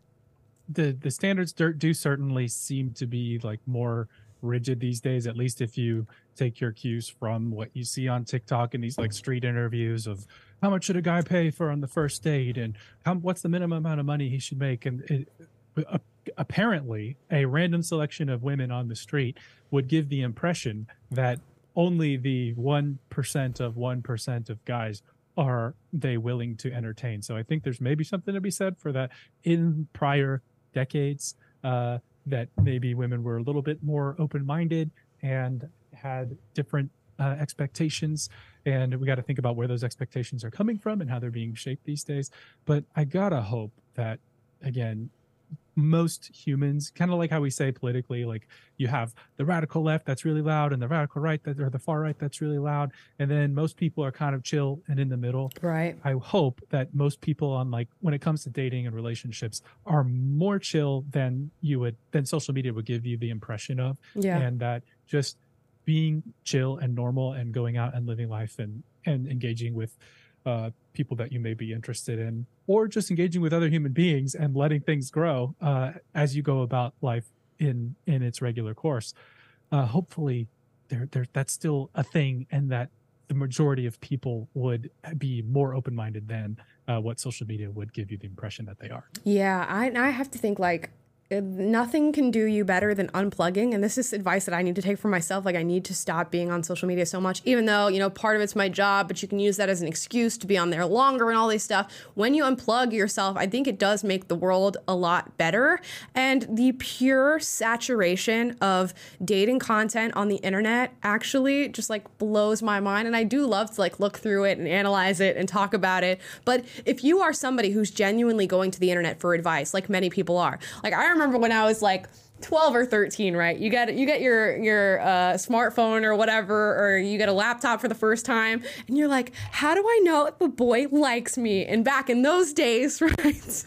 the the standards do, certainly seem to be like more rigid these days. At least if you take your cues from what you see on TikTok and these like street interviews of how much should a guy pay for on the first date and how what's the minimum amount of money he should make and it, a- apparently a random selection of women on the street would give the impression that only the 1% of 1% of guys are they willing to entertain so i think there's maybe something to be said for that in prior decades uh, that maybe women were a little bit more open-minded and had different uh, expectations. And we got to think about where those expectations are coming from and how they're being shaped these days. But i gotta hope that again most humans kind of like how we say politically like you have the radical left that's really loud and the radical right that or the far right that's really loud and then most people are kind of chill and in the middle Right. i hope that most people on like when it comes to dating and relationships are more chill than you would than social media would give you the impression of Yeah. and that just being chill and normal and going out and living life and and engaging with uh, people that you may be interested in, or just engaging with other human beings and letting things grow uh, as you go about life in in its regular course. Uh, hopefully, there there that's still a thing, and that the majority of people would be more open minded than uh, what social media would give you the impression that they are. Yeah, I, I have to think like Uh, nothing can do you better than unplugging. And this is advice that I need to take for myself. Like, I need to stop being on social media so much, even though, you know, part of it's my job, but you can use that as an excuse to be on there longer and all this stuff. When you unplug yourself, I think it does make the world a lot better. And the pure saturation of dating content on the internet actually just like blows my mind. And I do love to like look through it and analyze it and talk about it. But if you are somebody who's genuinely going to the internet for advice, like many people are, like I remember when I was like 12 or 13 right? You get you get your your uh, smartphone or whatever or you get a laptop for the first time and you're like how do i know if a boy likes me? And back in those days *laughs* right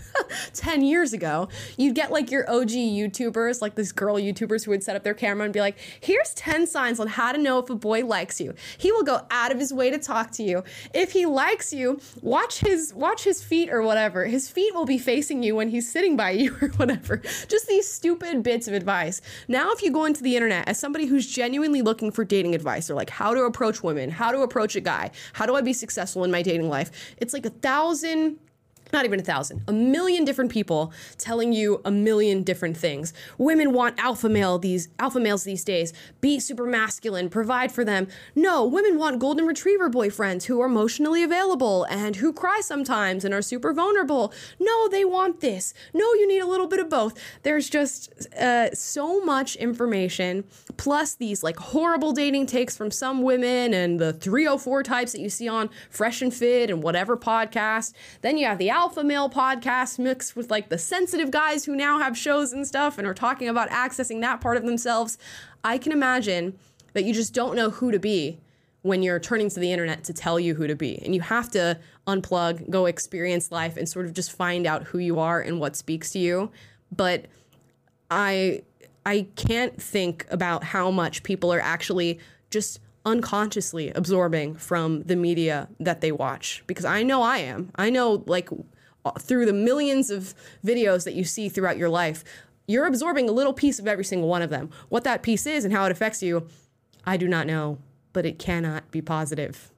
10 years ago you'd get like your og youtubers like these girl youtubers who would set up their camera and be like here's 10 signs on how to know if a boy likes you. He will go out of his way to talk to you. If he likes you watch his watch his feet or whatever. His feet will be facing you when he's sitting by you *laughs* or whatever. Just these stupid of advice. Now if you go into the internet as somebody who's genuinely looking for dating advice or like how to approach women how to approach a guy how do i be successful in my dating life? It's like a thousand not even a thousand, a million different people telling you a million different things. Women want alpha male these alpha males these days. Be super masculine, provide for them. No, women want golden retriever boyfriends who are emotionally available and who cry sometimes and are super vulnerable. No, they want this. No, you need a little bit of both. There's just uh, so much information, plus these like horrible dating takes from some women and the 304 types that you see on Fresh and Fit and whatever podcast. Then you have the alpha male podcast mixed with like the sensitive guys who now have shows and stuff and are talking about accessing that part of themselves. I can imagine that you just don't know who to be when you're turning to the internet to tell you who to be. And you have to unplug, go experience life, and sort of just find out who you are and what speaks to you. But I I can't think about how much people are actually just unconsciously absorbing from the media that they watch because I know I am. I know like uh, through the millions of videos that you see throughout your life, you're absorbing a little piece of every single one of them. What that piece is and how it affects you, I do not know, but it cannot be positive.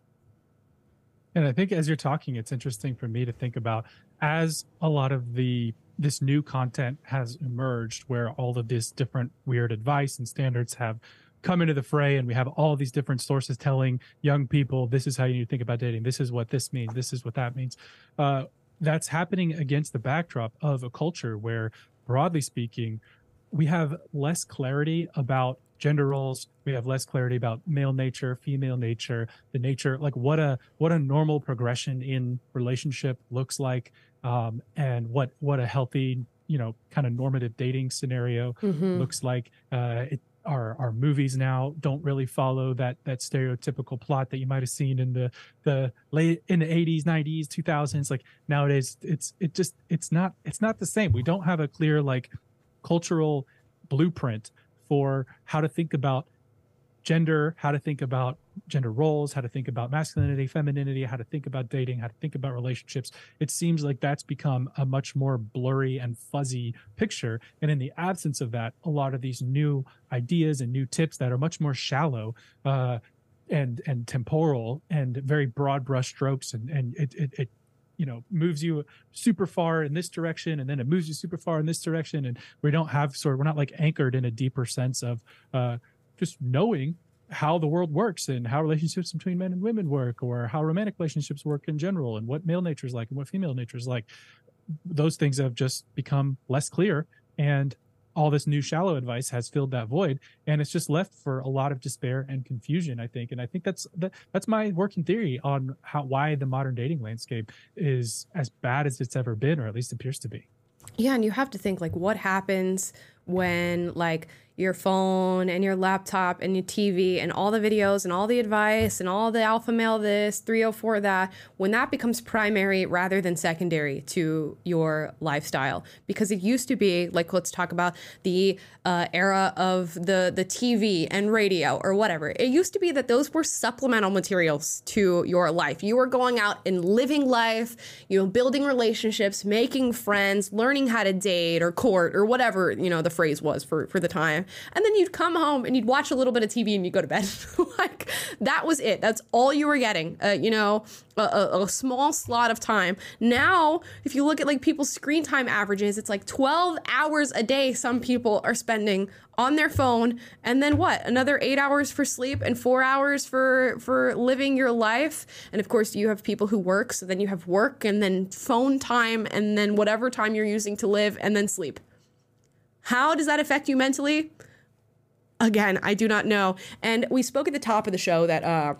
And I think as you're talking, it's interesting for me to think about as a lot of the this new content has emerged where all of this different weird advice and standards have come into the fray and we have all these different sources telling young people this is how you need to think about dating. This is what this means. This is what that means. Uh, that's happening against the backdrop of a culture where, broadly speaking, we have less clarity about gender roles. We have less clarity about male nature female nature the nature like what a what a normal progression in relationship looks like um, and what what a healthy you know kind of normative dating scenario Mhm. looks like. Uh, it, our our movies now don't really follow that that stereotypical plot that you might have seen in the the late in the 80s 90s 2000s like nowadays it's it just it's not it's not the same. We don't have a clear like cultural blueprint for how to think about gender, how to think about gender roles, how to think about masculinity, femininity, how to think about dating, how to think about relationships. It seems like that's become a much more blurry and fuzzy picture. And in the absence of that, a lot of these new ideas and new tips that are much more shallow, uh, and and temporal and very broad brush strokes and and it, it it you know moves you super far in this direction and then it moves you super far in this direction and we don't have sort of we're not like anchored in a deeper sense of uh just knowing how the world works and how relationships between men and women work or how romantic relationships work in general and what male nature is like and what female nature is like. Those things have just become less clear and all this new shallow advice has filled that void and it's just left for a lot of despair and confusion i think. And i think that's that, that's my working theory on how why the modern dating landscape is as bad as it's ever been or at least appears to be. Yeah, and you have to think like what happens when like your phone and your laptop and your TV and all the videos and all the advice and all the alpha male this, 304 that, when that becomes primary rather than secondary to your lifestyle. Because it used to be, like let's talk about the uh, era of the, the TV and radio or whatever. It used to be that those were supplemental materials to your life. You were going out and living life, you know, building relationships, making friends, learning how to date or court or whatever, you know, the phrase was for, for the time. And then you'd come home and you'd watch a little bit of TV and you'd go to bed. *laughs* like that was it. That's all you were getting. Uh, you know, a, a, a small slot of time. Now, if you look at like people's screen time averages, it's like 12 hours a day some people are spending on their phone and then what another eight hours for sleep and four hours for for living your life and of course you have people who work so then you have work and then phone time and then whatever time you're using to live and then sleep how does that affect you mentally again i do not know and we spoke at the top of the show that uh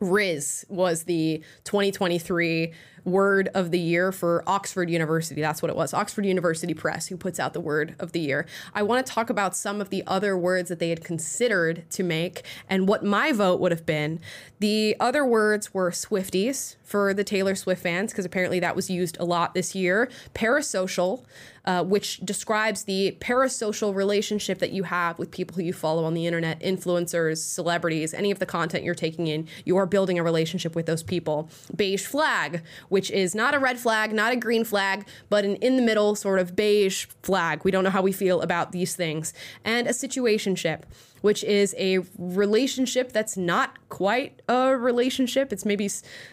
Rizz was the 2023 word of the year for Oxford University. That's what it was. Oxford University Press, who puts out the word of the year. I want to talk about some of the other words that they had considered to make and what my vote would have been. The other words were Swifties for the Taylor Swift fans, because apparently that was used a lot this year. Parasocial, uh, which describes the parasocial relationship that you have with people who you follow on the internet, influencers, celebrities, any of the content you're taking in. You are building a relationship with those people. Beige flag, which is not a red flag, not a green flag, but an in the middle sort of beige flag. We don't know how we feel about these things. And a situationship which is a relationship that's not quite a relationship. It's maybe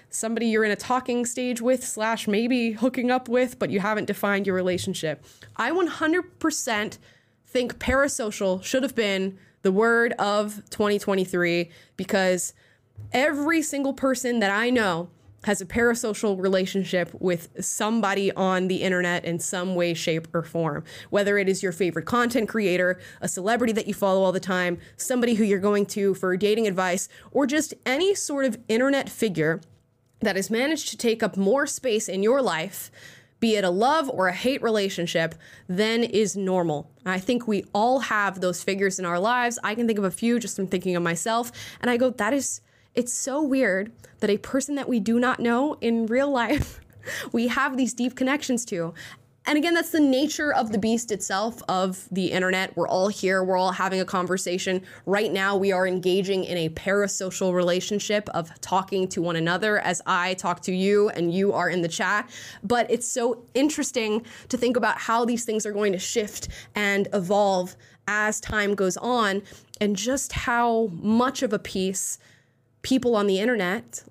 somebody you're in a talking stage with, slash maybe hooking up with, but you haven't defined your relationship. I 100% think parasocial should have been the word of 2023 because every single person that I know has a parasocial relationship with somebody on the internet in some way, shape, or form. Whether it is your favorite content creator, a celebrity that you follow all the time, somebody who you're going to for dating advice, or just any sort of internet figure that has managed to take up more space in your life, be it a love or a hate relationship, than is normal. I think we all have those figures in our lives. I can think of a few just from thinking of myself, and I go, that is it's so weird that a person that we do not know in real life *laughs* we have these deep connections to. And again, that's the nature of the beast itself, of the internet. We're all here, we're all having a conversation. Right now, we are engaging in a parasocial relationship of talking to one another as I talk to you and you are in the chat. But it's so interesting to think about how these things are going to shift and evolve as time goes on, and just how much of a piece people on the internet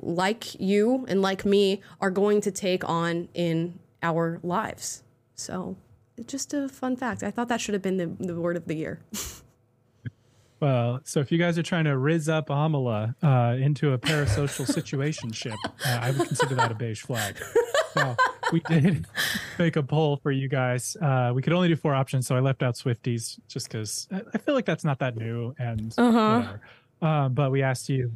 like you and like me are going to take on in our lives. So, just a fun fact. I thought that should have been the, the word of the year. *laughs* Well, so if you guys are trying to rizz up Amala uh, into a parasocial *laughs* situationship, uh, I would consider that a beige flag. Now, we did *laughs* make a poll for you guys. Uh, we could only do four options, so I left out Swifties just because I feel like that's not that new and Uh-huh. whatever. Uh, but we asked you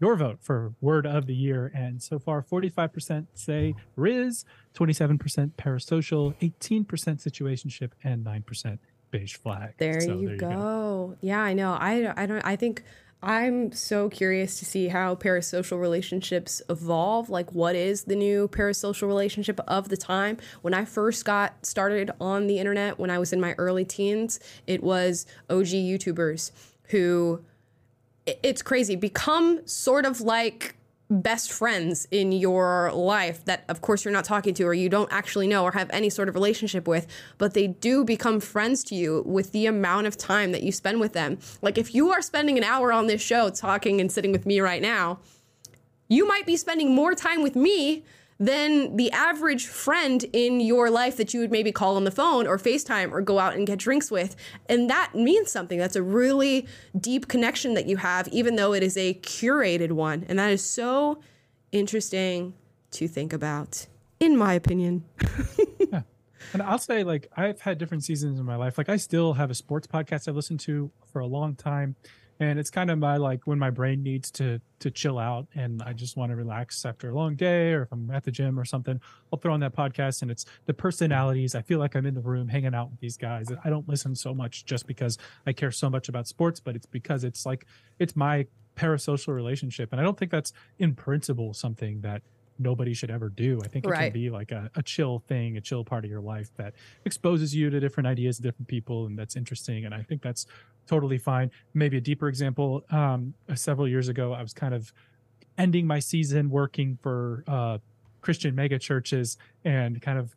your vote for word of the year, and so far, 45% say Rizz, 27% parasocial, 18% situationship, and 9% beige flag. There So you go. Yeah, I know. I I don't. I think I'm so curious to see how parasocial relationships evolve. Like, what is the new parasocial relationship of the time? When I first got started on the internet, when I was in my early teens, it was OG YouTubers who it's crazy. Become sort of like best friends in your life that of course you're not talking to or you don't actually know or have any sort of relationship with but they do become friends to you with the amount of time that you spend with them. Like if you are spending an hour on this show talking and sitting with me right now you might be spending more time with me than the average friend in your life that you would maybe call on the phone or FaceTime or go out and get drinks with. And that means something. That's a really deep connection that you have, even though it is a curated one. And that is so interesting to think about, in my opinion. *laughs* yeah. And I'll say, like, I've had different seasons in my life. Like, I still have a sports podcast I've listened to for a long time, and it's kind of my like when my brain needs to to chill out and I just want to relax after a long day, or if I'm at the gym or something, I'll throw on that podcast. And it's the personalities. I feel like I'm in the room hanging out with these guys. I don't listen so much just because I care so much about sports, but it's because it's like it's my parasocial relationship, and I don't think that's in principle something that nobody should ever do. I think it Right. can be like a, a chill thing, a chill part of your life that exposes you to different ideas, different people, and that's interesting. And I think that's totally fine. Maybe a deeper example. Um, several years ago, I was kind of ending my season working for uh, Christian mega churches and kind of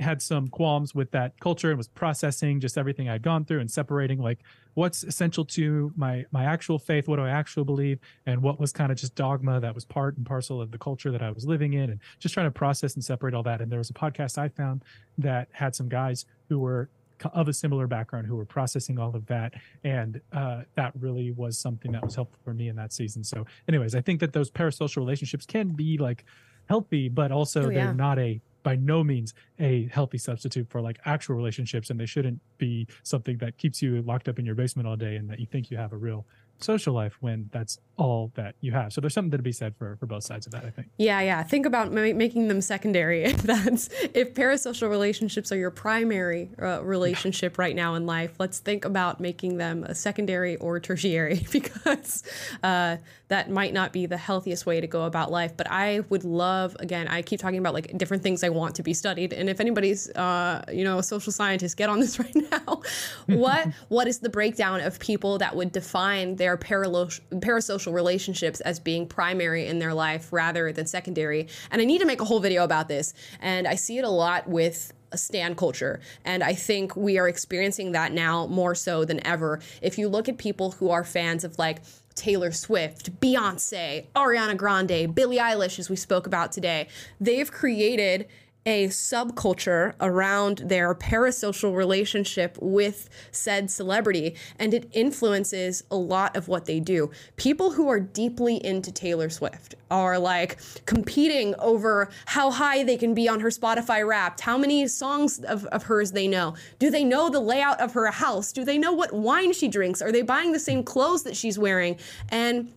had some qualms with that culture and was processing just everything I'd gone through and separating like what's essential to my my actual faith, what do I actually believe, and what was kind of just dogma that was part and parcel of the culture that I was living in, and just trying to process and separate all that. And there was a podcast I found that had some guys who were of a similar background who were processing all of that and uh, that really was something that was helpful for me in that season so anyways i think that those parasocial relationships can be like healthy but also Oh, yeah. they're not a by no means a healthy substitute for like actual relationships and they shouldn't be something that keeps you locked up in your basement all day and that you think you have a real social life when that's all that you have so there's something to be said for for both sides of that i think Yeah, yeah. Think about ma- making them secondary. *laughs* If that's if parasocial relationships are your primary uh, relationship right now in life, let's think about making them a secondary or tertiary *laughs* because uh, that might not be the healthiest way to go about life. But I would love, again, I keep talking about like different things I want to be studied, and if anybody's, uh, you know, a social scientist, get on this *laughs* right now. what what is the breakdown of people that would define their paralo- parasocial relationships as being primary in their life rather than secondary? And I need to make a whole video about this. And I see it a lot with a stan culture. And I think we are experiencing that now more so than ever. If you look at people who are fans of like Taylor Swift, Beyonce, Ariana Grande, Billie Eilish, as we spoke about today, they've created a subculture around their parasocial relationship with said celebrity, and it influences a lot of what they do. People who are deeply into Taylor Swift are like competing over how high they can be on her Spotify wrapped, how many songs of, of hers they know. Do they know the layout of her house? Do they know what wine she drinks? Are they buying the same clothes that she's wearing? And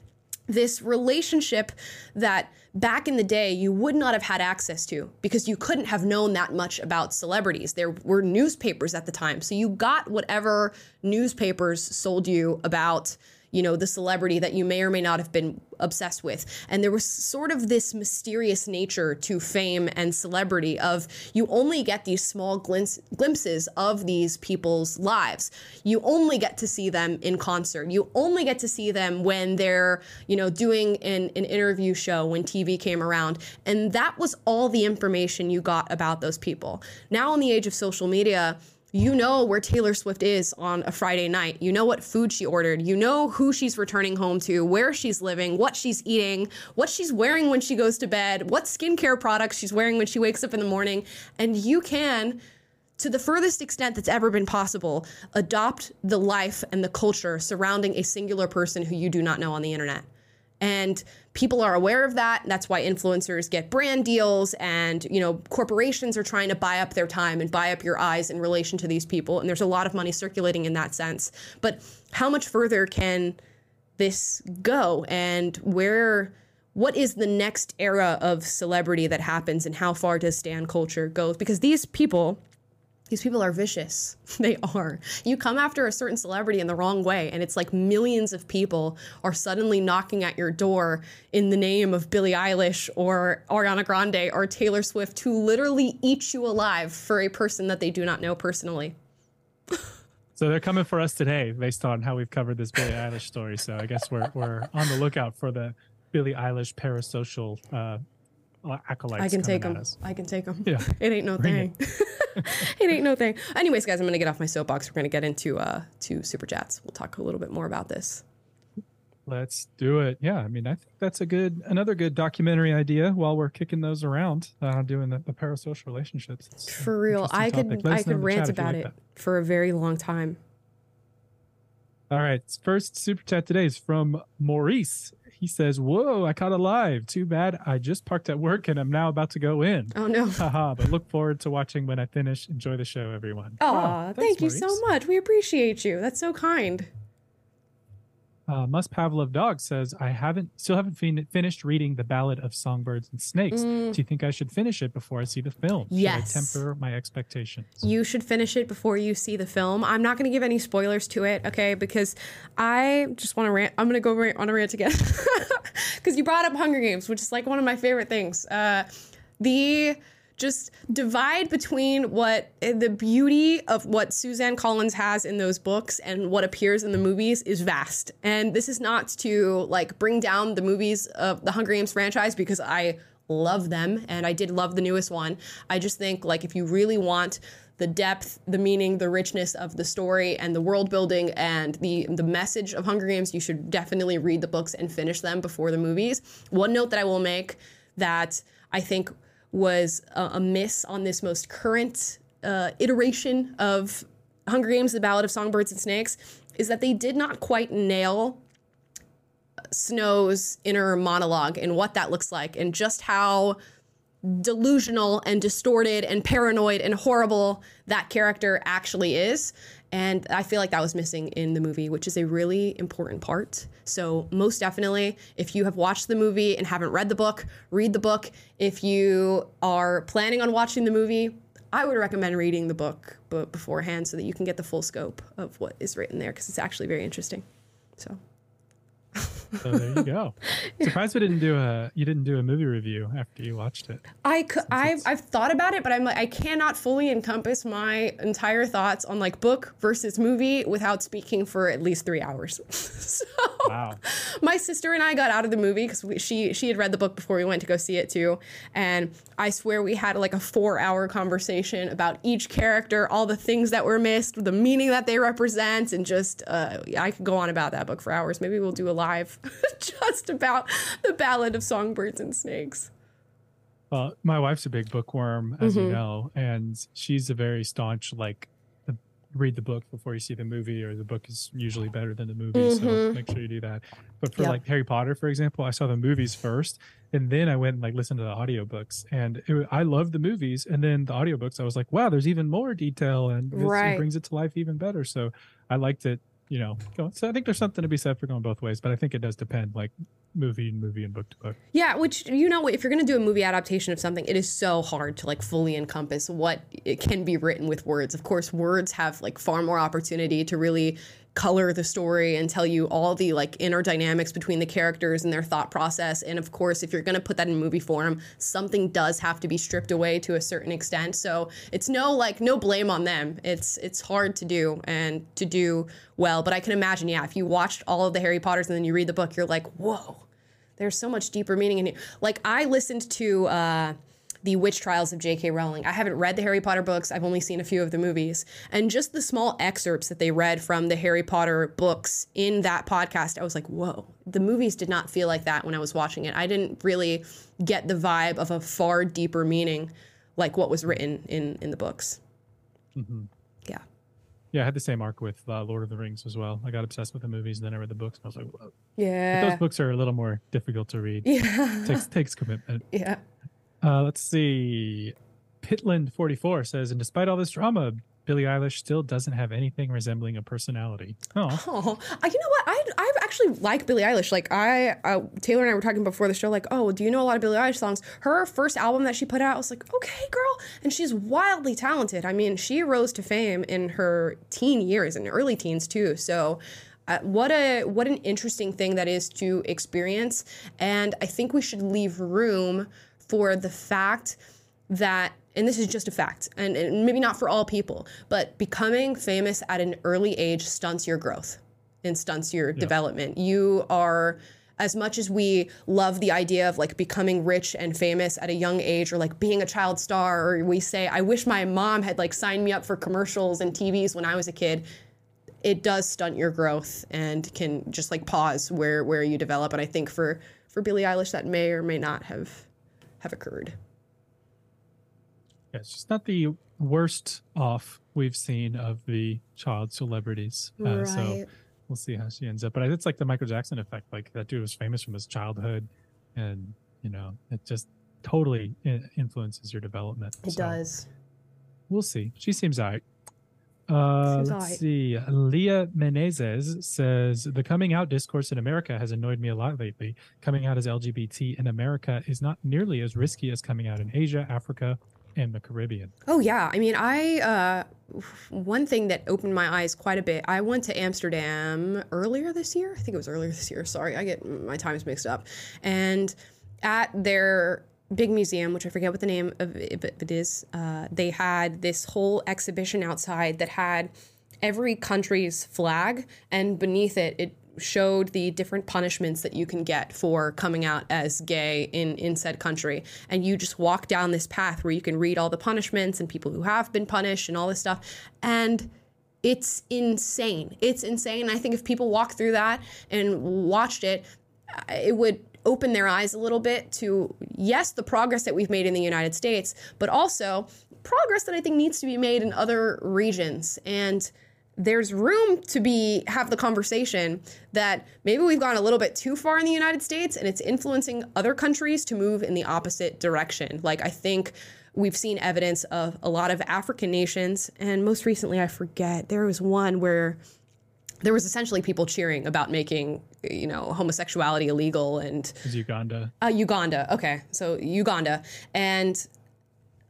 this relationship that back in the day you would not have had access to because you couldn't have known that much about celebrities. There were newspapers at the time. So you got whatever newspapers sold you about you know the celebrity that you may or may not have been obsessed with. And there was sort of this mysterious nature to fame and celebrity of you only get these small glimpse, glimpses of these people's lives. You only get to see them in concert. You only get to see them when they're you know doing an, an interview show when tv came around. And that was all the information you got about those people. Now in the age of social media you know where Taylor Swift is on a Friday night. You know what food she ordered. You know who she's returning home to, where she's living, what she's eating, what she's wearing when she goes to bed, what skincare products she's wearing when she wakes up in the morning. And you can, to the furthest extent that's ever been possible, adopt the life and the culture surrounding a singular person who you do not know on the internet. And people are aware of that. That's why influencers get brand deals and you know corporations are trying to buy up their time and buy up your eyes in relation to these people. And there's a lot of money circulating in that sense. But how much further can this go? And where what is the next era of celebrity that happens and how far does stan culture go? Because these people these people are vicious. *laughs* They are. You come after a certain celebrity in the wrong way, and it's like millions of people are suddenly knocking at your door in the name of Billie Eilish or Ariana Grande or Taylor Swift to literally eat you alive for a person that they do not know personally. So they're coming for us today based on how we've covered this Billie Eilish story. So I guess we're, we're on the lookout for the Billie Eilish parasocial uh, acolytes. I can take them. I can take them. Yeah. *laughs* It ain't no Bring thing. *laughs* *laughs* It. ain't no thing. Anyways, guys, I'm gonna get off my soapbox. We're gonna get into uh to super chats. We'll talk a little bit more about this. Let's do it. Yeah, I mean, I think that's a good, another good documentary idea. While we're kicking those around, uh, doing the, the parasocial relationships. It's For real, I could I us know in could rant chat if you about like it that. for a very long time. All right. First super chat today is from Maurice. He says, Whoa, I caught a live. Too bad I just parked at work and I'm now about to go in. Oh no. *laughs* Haha, but look forward to watching when I finish. Enjoy the show, everyone. Aw, Oh, thank you so much. We appreciate you. That's so kind. Uh, Must Pavlov Dog says, I haven't, still haven't fin- finished reading The Ballad of Songbirds and Snakes. Mm. Do you think I should finish it before I see the film? Yes. Should I temper my expectations? You should finish it before you see the film. I'm not going to give any spoilers to it, okay? Because I just want to rant. I'm going to go rant, on a rant again. *laughs* Because you brought up Hunger Games, which is like one of my favorite things. Uh, the just divide between what eh, the beauty of what Suzanne Collins has in those books and what appears in the movies is vast. And this is not to like bring down the movies of the Hunger Games franchise because I love them and I did love the newest one. I just think like if you really want the depth, the meaning, the richness of the story and the world building and the the message of Hunger Games, you should definitely read the books and finish them before the movies. One note that I will make that I think was a, a miss on this most current uh, iteration of Hunger Games: The Ballad of Songbirds and Snakes is that they did not quite nail Snow's inner monologue and what that looks like and just how delusional and distorted and paranoid and horrible that character actually is. And I feel like that was missing in the movie, which is a really important part. So, most definitely, if you have watched the movie and haven't read the book, read the book. If you are planning on watching the movie, I would recommend reading the book beforehand so that you can get the full scope of what is written there because it's actually very interesting. So, *laughs* So there you go. Surprised we didn't do a you didn't do a movie review after you watched it. I could, I've, I've thought about it, but I'm like, I cannot fully encompass my entire thoughts on like book versus movie without speaking for at least three hours. *laughs* so Wow. my sister and I got out of the movie because she she had read the book before we went to go see it too, and I swear we had like a four hour conversation about each character, all the things that were missed, the meaning that they represent, and just uh, I could go on about that book for hours. Maybe we'll do a live *laughs* just about the Ballad of Songbirds and Snakes. Well, my wife's a big bookworm, as Mm-hmm. you know, and she's a very staunch like read the book before you see the movie, or the book is usually better than the movie. So make sure you do that. But for Mm-hmm. Like Harry Potter, for example, I saw the movies first, and then I went and like listened to the audiobooks, and it, I loved the movies, and then the audiobooks, I was like, wow, there's even more detail, and Right. it brings it to life even better. So I liked it. You know, so I think there's something to be said for going both ways, but I think it does depend, like movie and movie and book to book. Yeah, which you know, if you're going to do a movie adaptation of something, it is so hard to like fully encompass what it can be written with words. Of course, words have like far more opportunity to really color the story and tell you all the like inner dynamics between the characters and their thought process. And of course, if you're going to put that in movie form, something does have to be stripped away to a certain extent. So it's no like no blame on them. It's it's hard to do and to do well. But I can imagine, yeah, if you watched all of the Harry Potters and then you read the book, you're like, whoa there's so much deeper meaning in it. Like I listened to uh, the Witch Trials of J.K. Rowling. I haven't read the Harry Potter books. I've only seen a few of the movies, and just the small excerpts that they read from the Harry Potter books in that podcast, I was like, whoa. The movies did not feel like that when I was watching it. I didn't really get the vibe of a far deeper meaning, like what was written in in the books. Yeah. Yeah, I had the same arc with uh, Lord of the Rings as well. I got obsessed with the movies, and then I read the books, and I was like, Whoa. But Yeah. those books are a little more difficult to read. *laughs* Yeah. takes takes commitment. yeah. Uh, let's see. Pitland44 says, and despite all this drama, Billie Eilish still doesn't have anything resembling a personality. *laughs* Oh, Oh, you know what? I I actually like Billie Eilish. Like I, uh, Taylor and I were talking before the show. Like, oh, do you know a lot of Billie Eilish songs? Her first album that she put out I was like, okay, girl, and she's wildly talented. I mean, she rose to fame in her teen years and early teens too. So. Uh, what a what an interesting thing that is to experience, and I think we should leave room for the fact that and this is just a fact and, and maybe not for all people but becoming famous at an early age stunts your growth and stunts your development. You are as much as we love the idea of like becoming rich and famous at a young age or like being a child star or we say i wish my mom had like signed me up for commercials and tvs when i was a kid it does stunt your growth and can just like pause where where you develop. And i think for for billie eilish that may or may not have have occurred yeah, it's just not the worst off we've seen of the child celebrities. Uh, So we'll see how she ends up. But it's like the Michael Jackson effect. Like that dude was famous from his childhood, and you know, it just totally influences your development. It So does. We'll see. She seems alright. Uh, let's see. Leah Menezes says the coming out discourse in America has annoyed me a lot lately. Coming out as LGBT in America is not nearly as risky as coming out in Asia, Africa, and the Caribbean. Oh yeah, I mean, I uh, one thing that opened my eyes quite a bit. I went to Amsterdam earlier this year. I think it was earlier this year. Sorry, I get my times mixed up. And at their big museum, which I forget what the name of it, is, uh, they had this whole exhibition outside that had every country's flag, and beneath it, it showed the different punishments that you can get for coming out as gay in in said country. And you just walk down this path where you can read all the punishments and people who have been punished and all this stuff. And it's insane. It's insane. I think if people walked through that and watched it it would open their eyes a little bit to yes the progress that we've made in the united states but also progress that i think needs to be made in other regions and there's room to be have the conversation that maybe we've gone a little bit too far in the United States and it's influencing other countries to move in the opposite direction. Like I think we've seen evidence of a lot of African nations and most recently I forget there was one where there was essentially people cheering about making you know homosexuality illegal and Uganda? uh, Uganda. Okay, so Uganda, and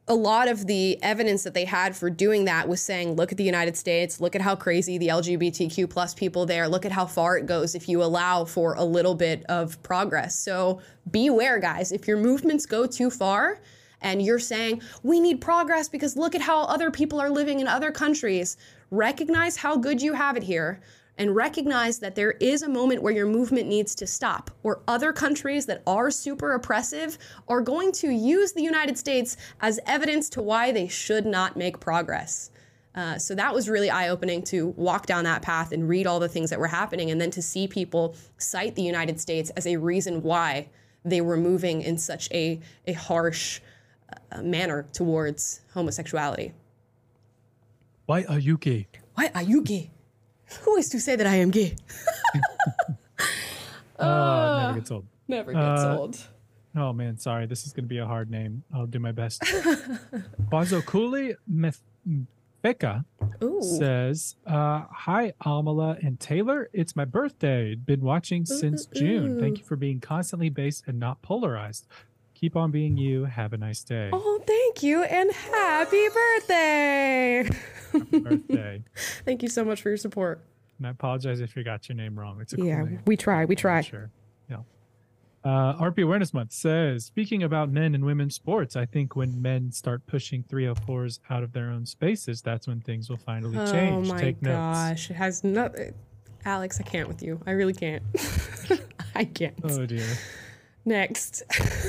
a lot of the evidence that they had for doing that was saying, look at the United States, look at how crazy the LGBTQ plus people there, look at how far it goes if you allow for a little bit of progress. So beware, guys. If your movements go too far. And you're saying we need progress because look at how other people are living in other countries. Recognize how good you have it here and recognize that there is a moment where your movement needs to stop, or other countries that are super oppressive are going to use the United States as evidence to why they should not make progress. Uh, so that was really eye opening to walk down that path and read all the things that were happening, and then to see people cite the United States as a reason why they were moving in such a, a harsh uh, manner towards homosexuality. Why are you gay? Why are you gay? Who is to say that I am gay? *laughs* Uh, never gets old. Never gets Uh, old. Oh man, sorry. This is going to be a hard name. I'll do my best. *laughs* Bazokuli Mefeka Ooh. says, uh, "Hi Amala and Taylor. It's my birthday. Been watching since June. Thank you for being constantly based and not polarized. Keep on being you. Have a nice day. Oh, thank you and happy birthday. *laughs* Happy birthday." *laughs* thank you so much for your support. And I apologize if you got your name wrong. It's a cool Yeah, name. we try. We try. Sure. Yeah. Uh, RP Awareness Month says, speaking about men and women's sports, I think when men start pushing 304s out of their own spaces, that's when things will finally change. Oh my Take notes. gosh. It has nothing. Alex, I can't with you. I really can't. *laughs* I can't. Oh dear. Next.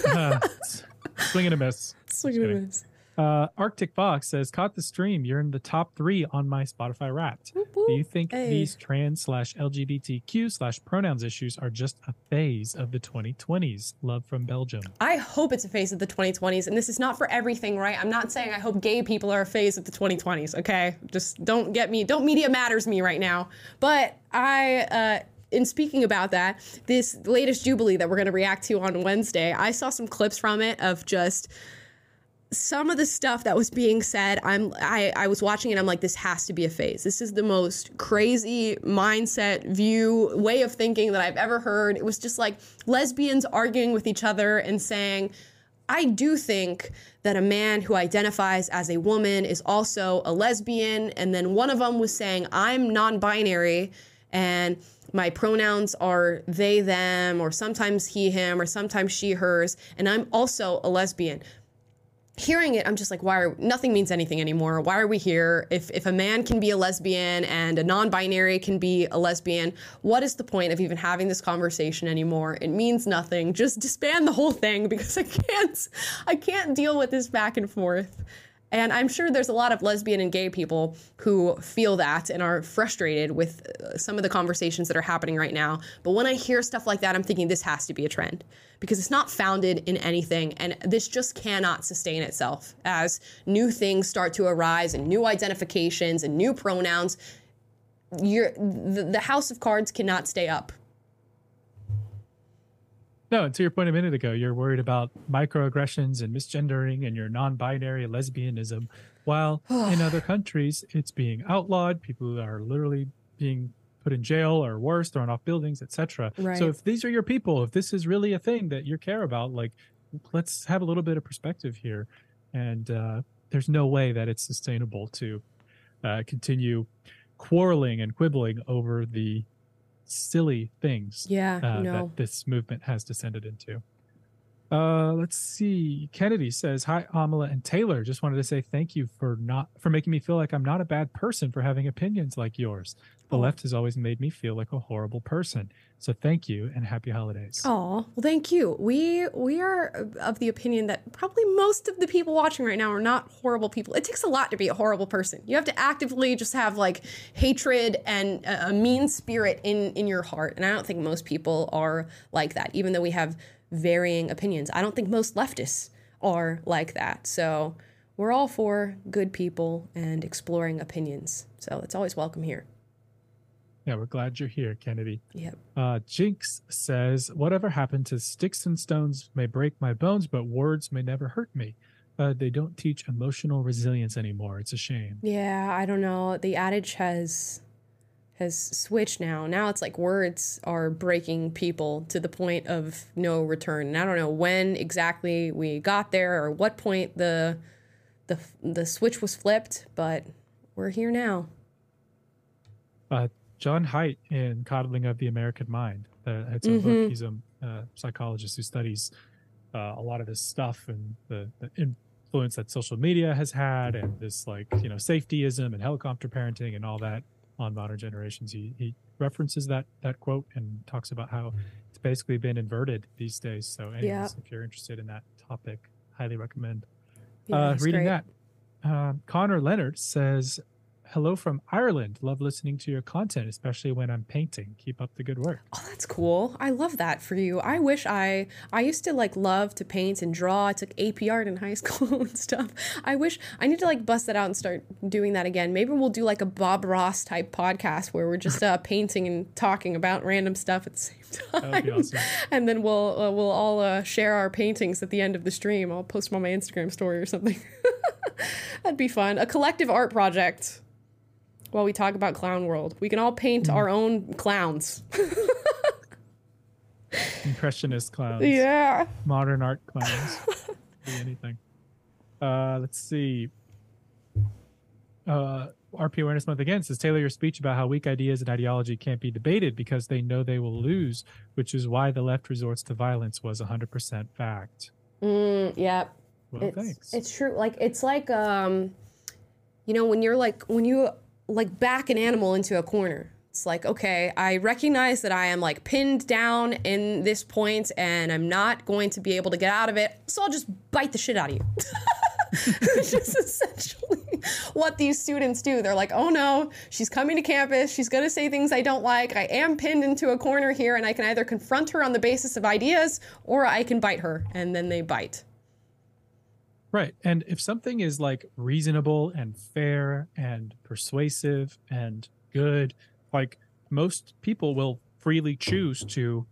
Uh, *laughs* swing and a miss. Swing and a miss. Uh, Arctic Fox says, "Caught the stream. You're in the top three on my Spotify Wrapped. Do you think Hey. these trans slash LGBTQ slash pronouns issues are just a phase of the 2020s? Love from Belgium. I hope it's a phase of the 2020s, and this is not for everything, right? I'm not saying I hope gay people are a phase of the 2020s, okay? Just don't get me, don't media matters me right now. But I, uh, in speaking about that, this latest Jubilee that we're going to react to on Wednesday, I saw some clips from it of just some of the stuff that was being said i'm I, I was watching it i'm like this has to be a phase. This is the most crazy mindset view way of thinking that i've ever heard. It was just like lesbians arguing with each other and saying i do think that a man who identifies as a woman is also a lesbian. And then one of them was saying i'm non-binary and my pronouns are they them or sometimes he him or sometimes she hers. And i'm also a lesbian hearing it, I'm just like, why are nothing means anything anymore? Why are we here? If if a man can be a lesbian and a non-binary can be a lesbian, what is the point of even having this conversation anymore? It means nothing. Just disband the whole thing because I can't I can't deal with this back and forth. And I'm sure there's a lot of lesbian and gay people who feel that and are frustrated with uh, some of the conversations that are happening right now. But when I hear stuff like that, I'm thinking this has to be a trend because it's not founded in anything. And this just cannot sustain itself as new things start to arise and new identifications and new pronouns. You're, the, the house of cards cannot stay up. No, and to your point a minute ago, you're worried about microaggressions and misgendering and your non-binary lesbianism, while *sighs* in other countries it's being outlawed. People are literally being put in jail or worse, thrown off buildings, etc. Right. So if these are your people, if this is really a thing that you care about, like let's have a little bit of perspective here. And uh, there's no way that it's sustainable to uh, continue quarreling and quibbling over the silly things Yeah, uh, no. that this movement has descended into. Uh, let's see. Kennedy says, "Hi, Amala and Taylor. Just wanted to say thank you for not for making me feel like I'm not a bad person for having opinions like yours. The Oh. left has always made me feel like a horrible person. So thank you and happy holidays." Oh, well, thank you. We we are of the opinion that probably most of the people watching right now are not horrible people. It takes a lot to be a horrible person. You have to actively just have like hatred and a, a mean spirit in in your heart. And I don't think most people are like that. Even though we have varying opinions, I don't think most leftists are like that. So we're all for good people and exploring opinions. So it's always welcome here. Yeah, we're glad you're here, Kennedy. Yep. Uh, Jinx says, "Whatever happened to sticks and stones may break my bones, but words may never hurt me. Uh, they don't teach emotional resilience anymore. It's a shame." Yeah, I don't know. The adage has has switched now. Now it's like words are breaking people to the point of no return. And I don't know when exactly we got there or what point the the the switch was flipped, but we're here now. uh, Jon Haidt in Coddling of the American Mind. Uh, it's a book. Mhm. He's a uh, psychologist who studies uh, a lot of this stuff and the, the influence that social media has had, and this like you know safetyism and helicopter parenting and all that on modern generations. He he references that that quote and talks about how it's basically been inverted these days. So, anyways, Yeah. if you're interested in that topic, highly recommend Yeah, uh, reading great. that. Um, Connor Leonard says, "Hello from Ireland. Love listening to your content, especially when I'm painting. Keep up the good work." Oh, that's cool. I love that for you. I wish I I used to like love to paint and draw. I took AP art in high *laughs* school and stuff. I wish I need to like bust that out and start doing that again. Maybe we'll do like a Bob Ross type podcast where we're just uh, *laughs* painting and talking about random stuff at the same time. *laughs* That would be awesome. And then we'll uh, we'll all uh, share our paintings at the end of the stream. I'll post them on my Instagram story or something. That'd be fun. A collective art project. While we talk about Clown World, we can all paint our own clowns. *laughs* Impressionist clowns. Yeah. Modern art clowns. *laughs* anything. Uh, let's see. Uh, RP Awareness Month again says Taylor, your speech about how weak ideas and ideology can't be debated because they know they will lose, which is why the left resorts to violence was 100% fact. Mm, yeah. Well, it's, thanks. It's true. Like it's like um, you know, when you're like when you like back an animal into a corner. It's like, okay, I recognize that I am like pinned down in this point and I'm not going to be able to get out of it. So I'll just bite the shit out of you. *laughs* Which is essentially what these students do. They're like, oh no, she's coming to campus. She's going to say things I don't like. I am pinned into a corner here, and I can either confront her on the basis of ideas or I can bite her. And then they bite. Right. And if something is like reasonable and fair and persuasive and good, like most people will freely choose to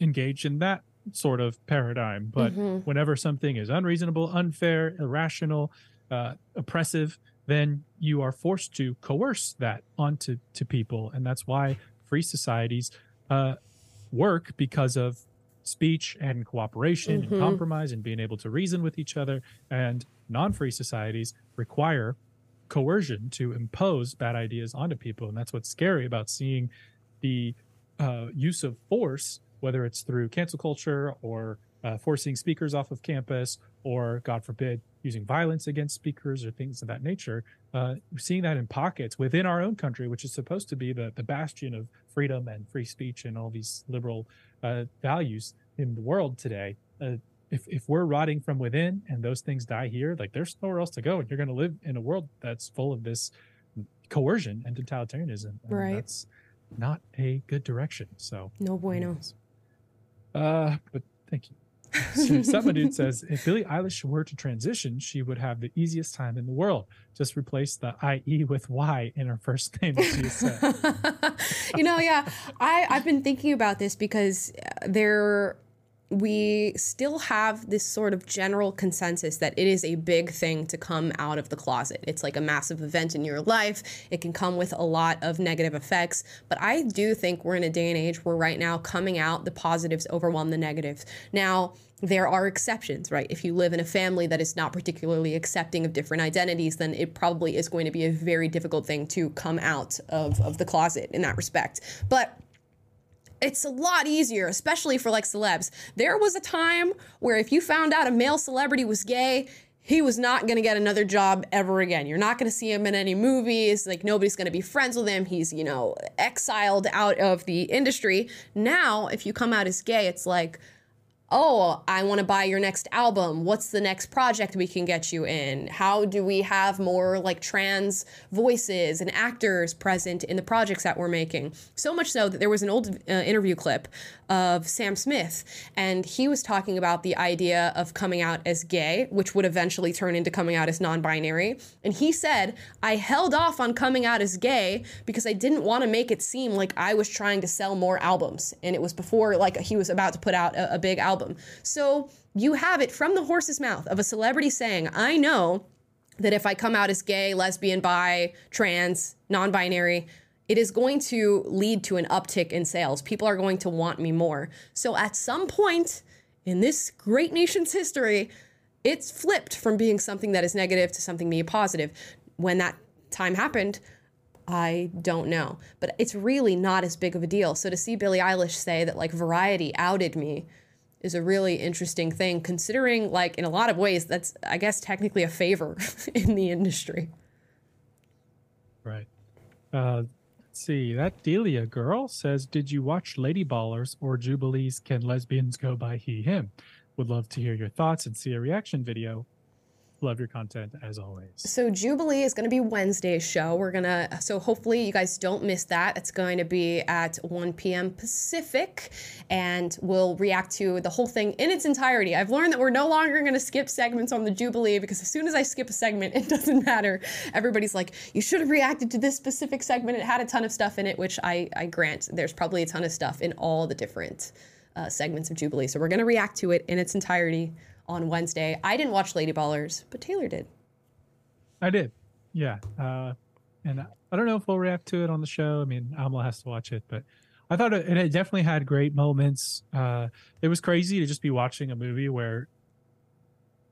engage in that sort of paradigm. But Mm-hmm. whenever something is unreasonable, unfair, irrational, uh, oppressive, then you are forced to coerce that onto to people, and that's why free societies uh, work because of speech and cooperation Mhm. and compromise and being able to reason with each other. And non-free societies require coercion to impose bad ideas onto people, and that's what's scary about seeing the uh, use of force, whether it's through cancel culture or uh, forcing speakers off of campus, or God forbid, using violence against speakers or things of that nature. Uh, seeing that in pockets within our own country, which is supposed to be the, the bastion of freedom and free speech and all these liberal uh, values in the world today. Uh, if, if we're rotting from within and those things die here, like there's nowhere else to go. And you're going to live in a world that's full of this coercion and totalitarianism. And Right. That's not a good direction. So, No bueno. Uh, but thank you. Dude says if Billie Eilish were to transition, she would have the easiest time in the world. Just replace the IE with Y in her first name. She said. *laughs* you know, yeah, I I've been thinking about this because uh, there we still have this sort of general consensus that it is a big thing to come out of the closet. It's like a massive event in your life. It can come with a lot of negative effects, but I do think we're in a day and age where right now coming out the positives overwhelm the negatives. Now, there are exceptions, right? If you live in a family that is not particularly accepting of different identities, then it probably is going to be a very difficult thing to come out of, of the closet in that respect. But it's a lot easier, especially for like celebs. There was a time where if you found out a male celebrity was gay, he was not going to get another job ever again. You're not going to see him in any movies. Like nobody's going to be friends with him. He's, you know, exiled out of the industry. Now, if you come out as gay, it's like, oh, I want to buy your next album. What's the next project we can get you in? How do we have more like trans voices and actors present in the projects that we're making? So much so that there was an old uh, interview clip of Sam Smith, and he was talking about the idea of coming out as gay, which would eventually turn into coming out as non binary. And he said, I held off on coming out as gay because I didn't want to make it seem like I was trying to sell more albums. And it was before like he was about to put out a, a big album. So you have it from the horse's mouth of a celebrity saying, I know that if I come out as gay, lesbian, bi, trans, non binary, it is going to lead to an uptick in sales. People are going to want me more. So at some point in this great nation's history, it's flipped from being something that is negative to something being positive. When that time happened, I don't know. But it's really not as big of a deal. So to see Billie Eilish say that like Variety outed me is a really interesting thing considering like in a lot of ways that's I guess technically a favor *laughs* in the industry. Right. Uh, let's see. That Delia girl says, "Did you watch Lady Ballers or Jubilees? Can lesbians go by he him?" Would love to hear your thoughts and see a reaction video. Love your content as always. So Jubilee is going to be Wednesday's show. We're going to so hopefully you guys don't miss that. It's going to be at 1 p.m. Pacific and we'll react to the whole thing in its entirety. I've learned that we're no longer going to skip segments on the Jubilee because as soon as I skip a segment, *laughs* it doesn't matter. Everybody's like, "You should have reacted to this specific segment. It had a ton of stuff in it," which I I grant. There's probably a ton of stuff in all the different uh, segments of Jubilee. So we're going to react to it in its entirety on Wednesday. I didn't watch Lady Ballers, but Taylor did. I did. Yeah. Uh, and I don't know if we'll react to it on the show. I mean, Amala has to watch it, but I thought it, it definitely had great moments. Uh, it was crazy to just be watching a movie where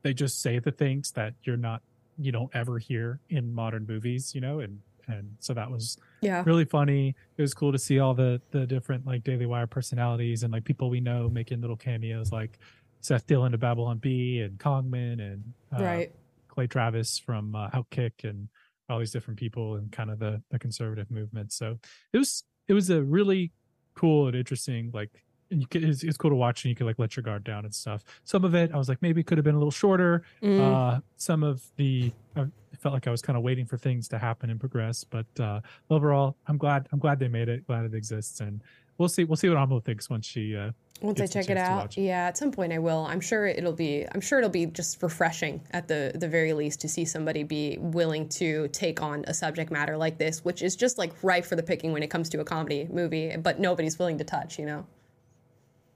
they just say the things that you're not, you don't ever hear in modern movies, you know, and and so that was Yeah. really funny. It was cool to see all the the different like Daily Wire personalities and like people we know making little cameos, like Seth Dillon to Babylon Bee and Kongman and uh, Right. Clay Travis from uh, Outkick and all these different people and kind of the the conservative movement. So it was it was a really cool and interesting like and you could, it's, it's cool to watch and you can like let your guard down and stuff. Some of it I was like maybe it could have been a little shorter. Uh, some of the I felt like I was kind of waiting for things to happen and progress, but uh, overall I'm glad I'm glad they made it. Glad it exists, and we'll see we'll see what Amala thinks once she uh, Once I check it out, yeah, at some point I will. I'm sure it'll be. I'm sure it'll be just refreshing at the the very least to see somebody be willing to take on a subject matter like this, which is just like ripe for the picking when it comes to a comedy movie, but nobody's willing to touch. You know?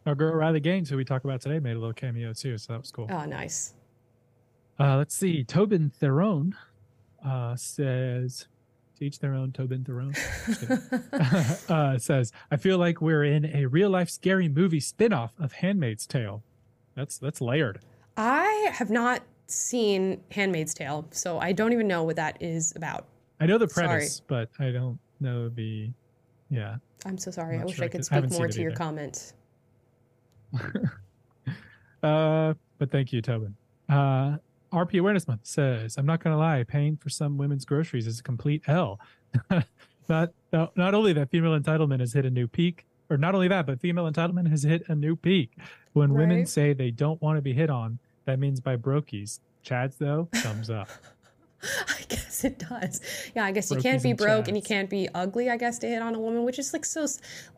Our girl Riley Gaines, who we talk about today, made a little cameo too, so that was cool. Oh, nice. Uh, let's see. Tobin Theron uh, says, to each their own, Tobin Theron *laughs* *laughs* uh, says, I feel like we're in a real life scary movie spin off of Handmaid's Tale. That's that's layered. I have not seen *Handmaid's Tale*, so I don't even know what that is about. I know the Sorry. premise, but I don't know the. Yeah. I'm so sorry. Not I wish sure I could speak more to your either. comment. *laughs* Uh, but thank you, Tobin. Uh, RP Awareness Month says, I'm not going to lie, paying for some women's groceries is a complete L. *laughs* not, no, not only that female entitlement has hit a new peak, or not only that, but female entitlement has hit a new peak. When women say they don't want to be hit on, that means by brokies. Chads, though, thumbs up. *laughs* I guess it does. Yeah, I guess you can't be and broke and you can't be ugly, I guess, to hit on a woman, which is like so,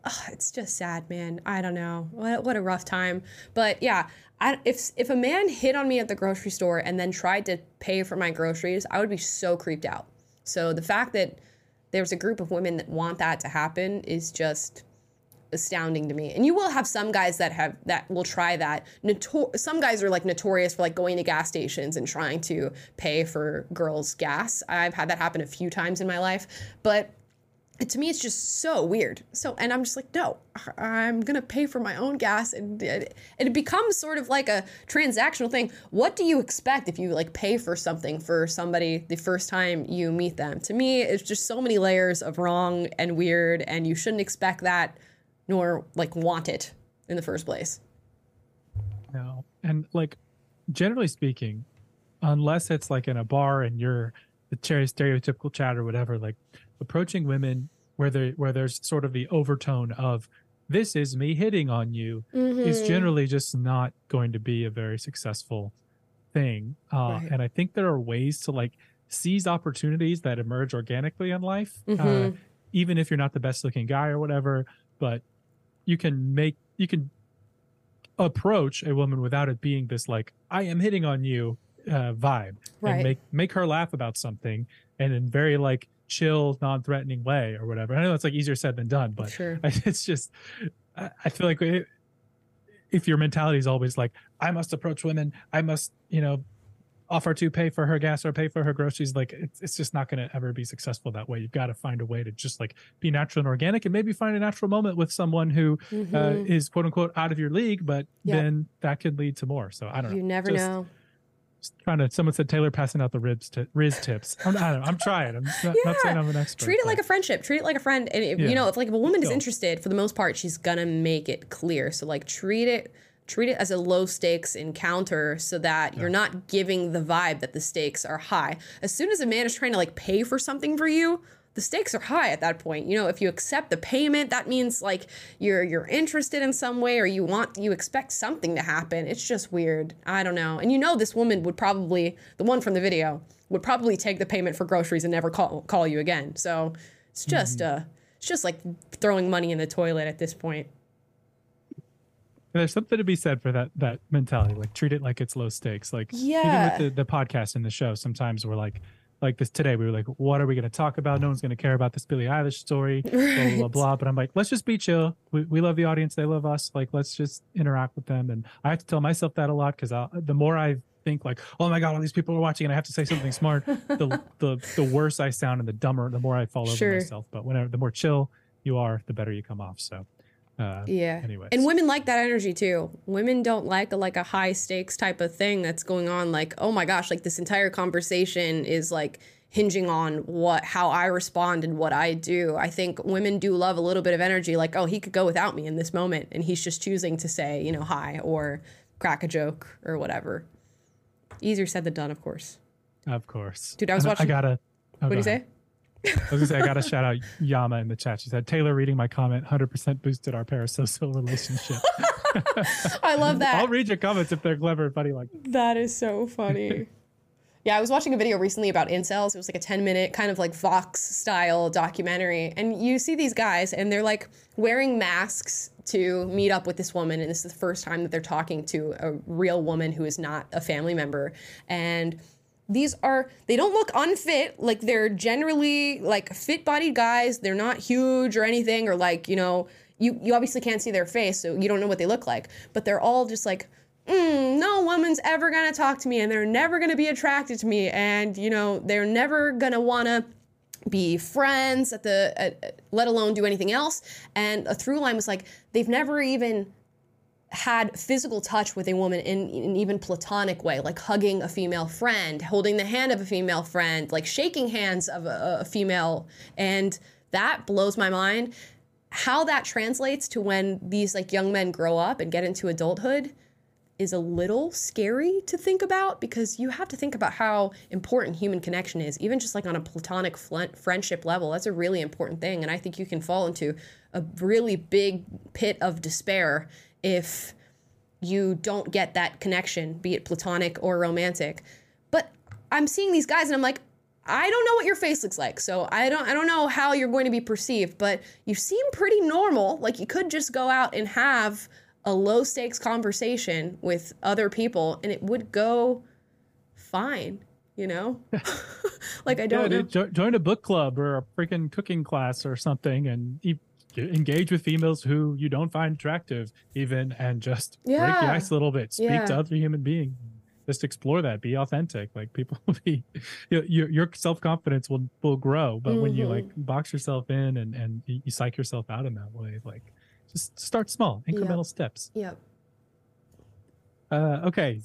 ugh, it's just sad, man. I don't know. What, what a rough time. But yeah, I, if, if a man hit on me at the grocery store and then tried to pay for my groceries, I would be so creeped out. So the fact that there's a group of women that want that to happen is just astounding to me. And you will have some guys that have that will try that. Notor- some guys are like notorious for like going to gas stations and trying to pay for girls' gas. I've had that happen a few times in my life, but to me it's just so weird. So and I'm just like, no, I'm gonna pay for my own gas, and it, it becomes sort of like a transactional thing. What do you expect if you like pay for something for somebody the first time you meet them? To me, it's just so many layers of wrong and weird, and you shouldn't expect that nor like want it in the first place. No. And like generally speaking, unless it's like in a bar and you're the stereotypical Chad or whatever, like approaching women where there where there's sort of the overtone of this is me hitting on you is generally just not going to be a very successful thing. Uh, Right. And I think there are ways to like seize opportunities that emerge organically in life, uh, Mhm. even if you're not the best looking guy or whatever. But you can make you can approach a woman without it being this like I am hitting on you uh, vibe, Right. and make make her laugh about something, and in very like chill, non-threatening way or whatever. I know it's like easier said than done, but Sure. *laughs* it's just I, feel like it, if your mentality is always like I must approach women, I must you know offer to pay for her gas or pay for her groceries like it's, it's just not going to ever be successful that way you've got to find a way to just like be natural and organic and maybe find a natural moment with someone who uh, Mhm. is quote unquote out of your league but Yep. then that could lead to more so i don't know You never Just- know. Trying to someone said taylor passing out the ribs to rizz tips i'm, I don't know, I'm trying i'm not, not saying i'm an expert Treat it like a friendship. Treat it like a friend. And if, Yeah. you know, if like if a woman is interested, for the most part, she's gonna make it clear. So like treat it treat it as a low stakes encounter so that you're not giving the vibe that the stakes are high. As soon as a man is trying to like pay for something for you, the stakes are high at that point. You know, if you accept the payment, that means like you're you're interested in some way or you want you expect something to happen. It's just weird. I don't know. And you know this woman would probably the one from the video would probably take the payment for groceries and never call call you again. So it's just uh it's just like throwing money in the toilet at this point. there's something to be said for that that mentality like treat it like it's low stakes like Yeah. even with the, the podcast and the show sometimes we're like like this today we were like what are we going to talk about? No one's going to care about this billie eilish story *laughs* blah, blah blah blah. But i'm like let's just be chill. We, we love the audience. They love us. Like let's just interact with them. And i have to tell myself that a lot because the more i think like oh my god all these people are watching and i have to say something smart the, *laughs* the the worse i sound and the dumber the more i fall over Sure. myself. But whenever the more chill you are the better you come off. So uh Yeah. anyways And women like that energy too. Women don't like a, like a high stakes type of thing that's going on like, "Oh my gosh, like this entire conversation is like hinging on what how I respond and what I do." I think women do love a little bit of energy like, "Oh, he could go without me in this moment and he's just choosing to say, you know, hi or crack a joke or whatever." Easier said than done, of course. Of course. Dude, I was *laughs* watching- I gotta. oh, what do go you say? I was gonna say I gotta shout out Yama in the chat. She said Taylor reading my comment 100% boosted our parasocial relationship. *laughs* I love that. I'll read your comments if they're clever and funny. Like That is so funny. *laughs* yeah, I was watching a video recently about incels. It was like a 10 minute kind of like Vox style documentary. And you see these guys and they're like wearing masks to meet up with this woman. And this is the first time that they're talking to a real woman who is not a family member. And these are they don't look unfit. Like they're generally like fit bodied guys. They're not huge or anything or like you know you you obviously can't see their face so you don't know what they look like. But they're all just like mm, no woman's ever gonna talk to me and they're never gonna be attracted to me. And you know they're never gonna wanna be friends at the at, let alone do anything else. And a through line was like they've never even had physical touch with a woman in an even platonic way, like hugging a female friend, holding the hand of a female friend, like shaking hands of a, a female. And that blows my mind. How that translates to when these like young men grow up and get into adulthood is a little scary to think about because you have to think about how important human connection is, even just like on a platonic friendship level. That's a really important thing. And I think you can fall into a really big pit of despair if you don't get that connection, be it platonic or romantic. But I'm seeing these guys and I'm like, I don't know what your face looks like, so I don't I don't know how you're going to be perceived, but you seem pretty normal. Like you could just go out and have a low stakes conversation with other people and it would go fine, you know? *laughs* *laughs* like I don't yeah, know. Dude, join a book club or a freaking cooking class or something and engage with females who you don't find attractive even and just yeah. break the ice a little bit. Speak Yeah. to other human beings. Just explore that. Be authentic. Like people *laughs* will be you know, your, your self-confidence will will grow. But when you like mm-hmm. box yourself in and and you, you psych yourself out in that way like just start small incremental steps. Yep. Uh, okay,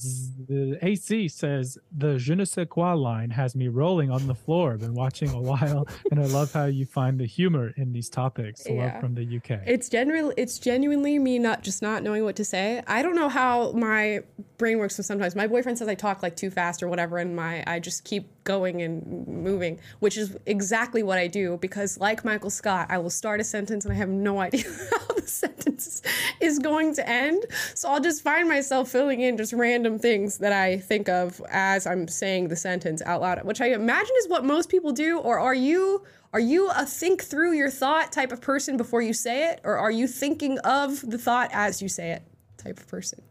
the AC says the je ne sais quoi line has me rolling on the floor. Been watching a while, *laughs* and I love how you find the humor in these topics. Love Yeah. from the UK. It's genuinely it's genuinely me not just not knowing what to say. I don't know how my brain works. So sometimes my boyfriend says I talk like too fast or whatever, and my I just keep going and moving, which is exactly what I do. Because like Michael Scott, I will start a sentence and I have no *laughs* idea how the sentence is going to end. So I'll just find myself filling in just random things that I think of as I'm saying the sentence out loud, which I imagine is what most people do. Or are you? Are you a think through your thought type of person before you say it, or are you thinking of the thought as you say it type of person?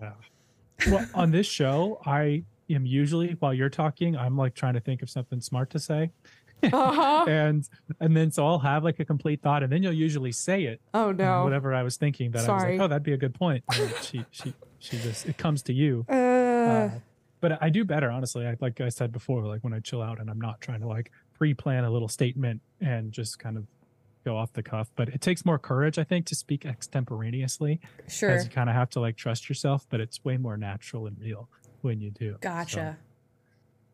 Wow. well, on this show, I am usually while you're talking, I'm like trying to think of something smart to say. Uh-huh. *laughs* and and then so I'll have like a complete thought, and then you'll usually say it. Oh no. Whatever I was thinking that I was Sorry. like, oh, that'd be a good point. And she she she just it comes to you. Uh, Uh, but I do better, honestly. I, like I said before, like when I chill out and I'm not trying to like pre-plan a little statement and just kind of go off the cuff. But it takes more courage, I think, to speak extemporaneously. Sure. As you kind of have to like trust yourself, but it's way more natural and real when you do. Gotcha.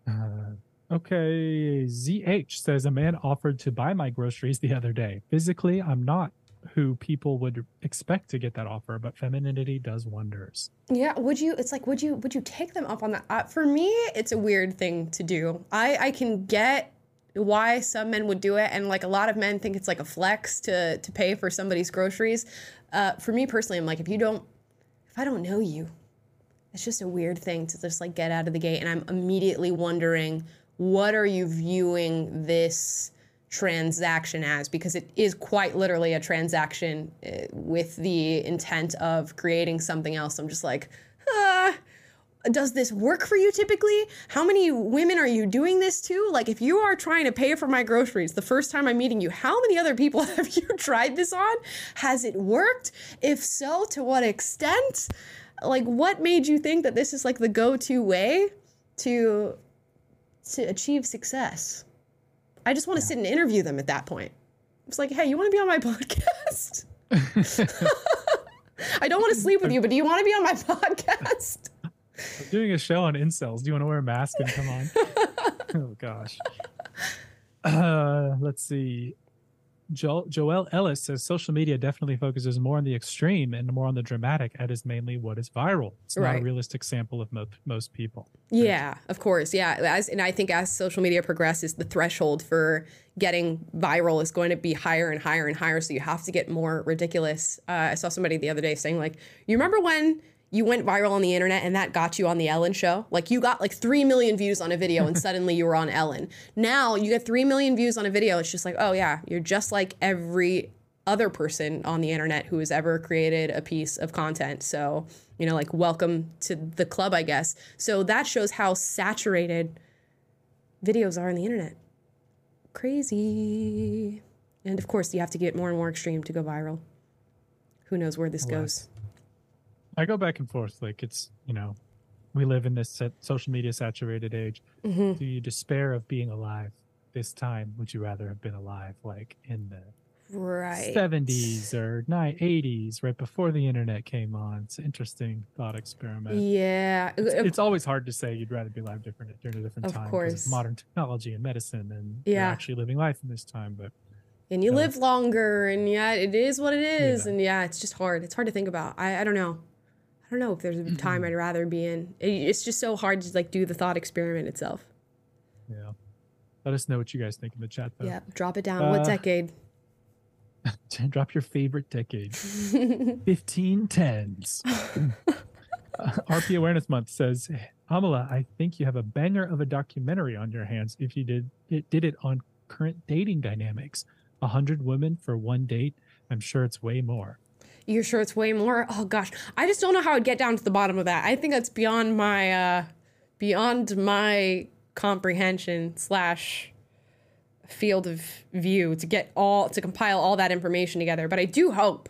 So, uh, okay. ZH says a man offered to buy my groceries the other day. Physically, I'm not who people would expect to get that offer, but femininity does wonders. Yeah, would you? It's like, would you? Would you take them up on that? Uh, for me, it's a weird thing to do. I I can get why some men would do it, and like a lot of men think it's like a flex to to pay for somebody's groceries. Uh, for me personally, I'm like, if you don't, if I don't know you, it's just a weird thing to just like get out of the gate, and I'm immediately wondering, what are you viewing this? Transaction as because it is quite literally a transaction uh, with the intent of creating something else. I'm just like, ah, does this work for you typically? How many women are you doing this to? Like, if you are trying to pay for my groceries the first time I'm meeting you, how many other people *laughs* have you tried this on? Has it worked? If so, to what extent? Like, what made you think that this is like the go to way to to achieve success? I just want to sit and interview them at that point. It's like, hey, you want to be on my *laughs* podcast? *laughs* I don't want to sleep with you, but do you want to be on my *laughs* podcast? I'm doing a show on incels. Do you want to wear a mask and come on? oh gosh. Uh, let's see. Jo- Joel Ellis says social media definitely focuses more on the extreme and more on the dramatic. That is mainly what is viral. It's not Right. a realistic sample of mo- most people. Yeah, of course. Yeah, as and I think as social media progresses, the threshold for getting viral is going to be higher and higher and higher. So you have to get more ridiculous. Uh, I saw somebody the other day saying like, "You remember when?" You went viral on the internet and that got you on the Ellen show. Like you got like 3 million views on a video and *laughs* suddenly you were on Ellen. Now you get 3 million views on a video. It's just like, oh yeah, you're just like every other person on the internet who has ever created a piece of content. So, you know, like welcome to the club, I guess. So that shows how saturated videos are on the internet. Crazy. And of course, you have to get more and more extreme to go viral. Who knows where this goes? I go back and forth. Like it's you know, we live in this social media saturated age. Mhm. Do you despair of being alive this time? Would you rather have been alive like in the Right. 70s or 80s, right before the internet came on? It's an interesting thought experiment. Yeah. It's, it's always hard to say you'd rather be alive different during a different Of time. course. modern technology and medicine, and you're Yeah. actually living life in this time. But and you Yeah. live longer and yeah it is what it is and yeah it's just hard it's hard to think about i, I don't know don't know if there's a time i'd rather be in it's just so hard to like do the thought experiment itself yeah, let us know what you guys think in the chat. Though. yeah drop it down what Uh, decade *laughs* Drop your favorite decade. *laughs* 1510s. *laughs* Uh, RP Awareness Month says, Amala, I think you have a banger of a documentary on your hands if you did it did it on current dating dynamics. A hundred women for one date. I'm sure it's way more. You're sure it's way more? Oh gosh. I just don't know how i'd get down to the bottom of that. I think that's beyond my uh beyond my comprehension slash field of view to get all to compile all that information together. But i do hope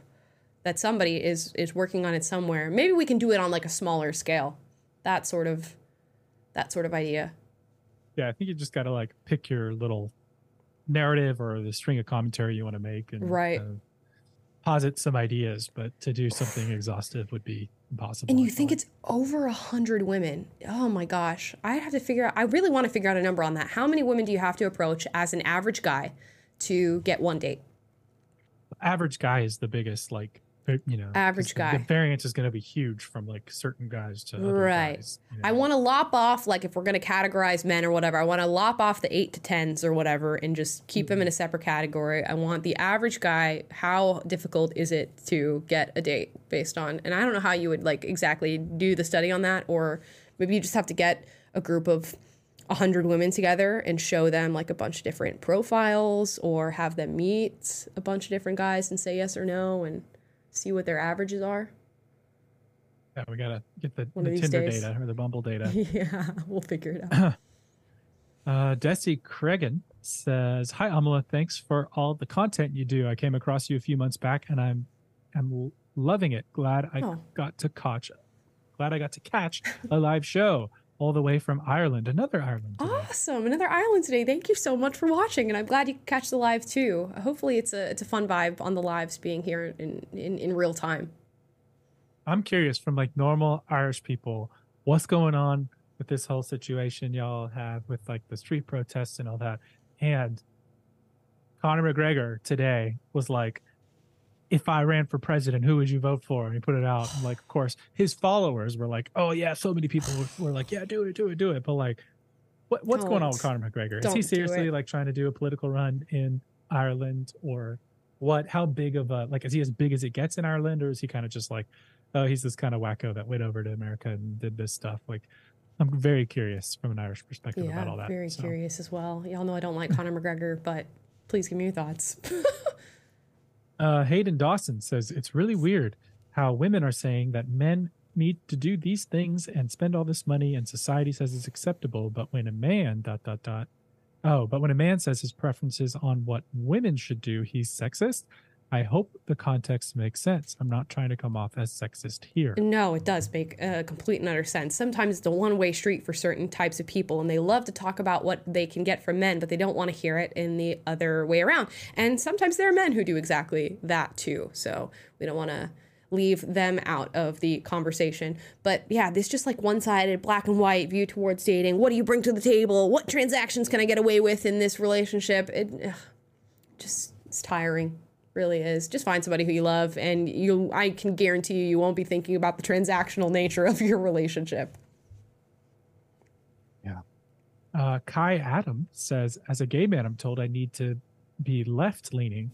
that somebody is is working on it somewhere. Maybe we can do it on like a smaller scale. That sort of that sort of idea. Yeah, I think you just got to like pick your little narrative or the string of commentary you want to make and Right. uh, posit some ideas. But to do something exhaustive would be impossible. and you think it's over a hundred women oh my gosh i have to figure out i really want to figure out a number on that how many women do you have to approach as an average guy to get one date average guy is the biggest like you know Average guy. the variance is going to be huge from like certain guys to other Right. guys, you I want to lop off, like, if we're going to categorize men or whatever, I want to lop off the eight to tens or whatever and just keep them in a mm-hmm. separate category. I want the average guy. How difficult is it to get a date based on? And I don't know how you would, like, exactly do the study on that, or maybe you just have to get a group of 100 women together and show them, like, a bunch of different profiles or have them meet a bunch of different guys and say yes or no and see what their averages are. yeah, we gotta get the, the Tinder days. data or the Bumble data. *laughs* yeah, we'll figure it out. *laughs* Uh, Desi Cregan says, "Hi Amala, thanks for all the content you do. I came across you a few months back, and I'm I'm loving it. Glad I Oh. got to catch, glad I got to catch a live show all the way from Ireland, another Ireland. today. Awesome. Another island today. Thank you so much for watching. And I'm glad you could catch the live too. Hopefully it's a it's a fun vibe on the lives being here in, in, in real time. I'm curious from like normal Irish people, what's going on with this whole situation y'all have with like the street protests and all that. And Conor McGregor today was like, if I ran for president, who would you vote for? And he put it out. And like, of course, his followers were like, oh yeah, so many people were, were like, yeah, do it, do it, do it. But like, what, what's going on with Don't. Conor McGregor? Is he seriously like trying to do a political run in Ireland or what? How big of a like is he as big as it gets in Ireland, or is he kind of just like, oh, he's this kind of wacko that went over to America and did this stuff? Like, I'm very curious from an Irish perspective about all Yeah, that. very so. curious as well. Y'all know I don't like Conor McGregor, but please give me your thoughts. *laughs* Uh, Hayden Dawson says it's really weird how women are saying that men need to do these things and spend all this money, and society says it's acceptable. But when a man dot dot dot, oh, but when a man says his preferences on what women should do, he's sexist. I hope the context makes sense. I'm not trying to come off as sexist here. No, it does make uh, complete and utter sense. Sometimes it's a one way street for certain types of people, and they love to talk about what they can get from men, but they don't want to hear it in the other way around. And sometimes there are men who do exactly that too. So we don't want to leave them out of the conversation. But yeah, this just like one sided, black and white view towards dating. What do you bring to the table? What transactions can I get away with in this relationship? It ugh, just It's tiring. Really is. Just find somebody who you love and you I can guarantee you you won't be thinking about the transactional *laughs* nature of your relationship. Yeah. Uh, Kai Adam says, as a gay man, I'm told I need to be left leaning.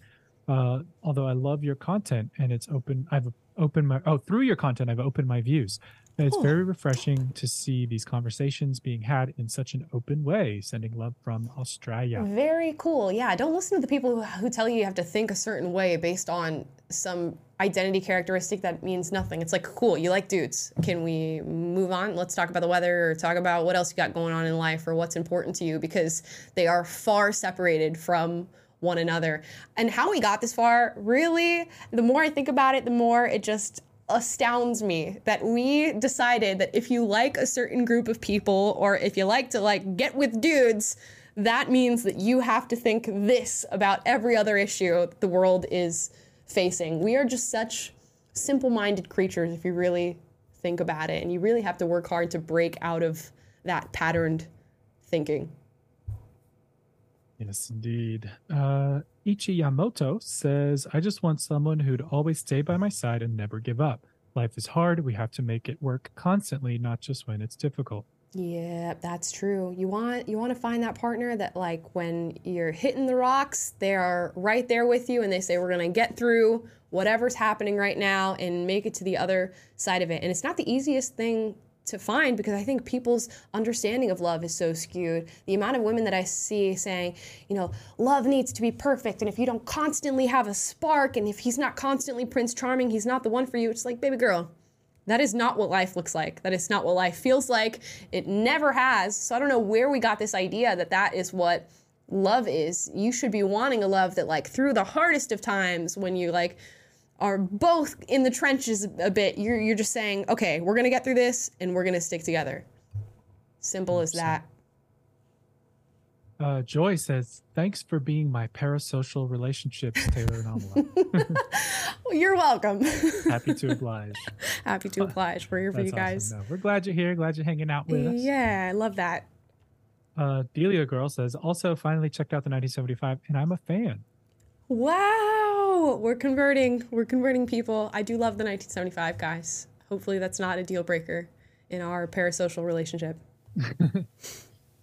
Uh, although I love your content and it's open, I've opened my, oh, through your content, I've opened my views. And it's very refreshing to see these conversations being had in such an open way. Sending love from Australia. Very cool. Yeah, don't listen to the people who, who tell you you have to think a certain way based on some identity characteristic that means nothing. It's like, cool, you like dudes. Can we move on? Let's talk about the weather or talk about what else you got going on in life or what's important to you because they are far separated from one another. And how we got this far, really, the more I think about it, the more it just astounds me that we decided that if you like a certain group of people or if you like to like get with dudes that means that you have to think this about every other issue the world is facing. We are just such simple-minded creatures if you really think about it and you really have to work hard to break out of that patterned thinking Yes, indeed. Uh, Ichi Yamoto says, I just want someone who'd always stay by my side and never give up. Life is hard. We have to make it work constantly, not just when it's difficult. Yeah, that's true. You want you want to find that partner that like when you're hitting the rocks, they are right there with you and they say we're going to get through whatever's happening right now and make it to the other side of it. And it's not the easiest thing to find because I think people's understanding of love is so skewed. The amount of women that I see saying, you know, love needs to be perfect and if you don't constantly have a spark and if he's not constantly Prince Charming, he's not the one for you. It's like, baby girl, that is not what life looks like. That is not what life feels like. It never has. So I don't know where we got this idea that that is what love is. You should be wanting a love that, like, through the hardest of times, when you like are both in the trenches a bit, you're you're just saying, okay, we're gonna get through this and we're gonna stick together. Simple as that. Uh, Joy says, Thanks for being my parasocial relationships, Taylor and Amala. *laughs* Well, you're welcome. *laughs* Happy to oblige. Happy to oblige. We're here for That's you guys. awesome. No, we're glad you're here. Glad you're hanging out with us. Yeah, I love that. Uh, Delia Girl says, Also, finally checked out the 1975, and I'm a fan. Wow, we're converting. We're converting people. I do love the 1975 guys. Hopefully, that's not a deal breaker in our parasocial relationship. *laughs*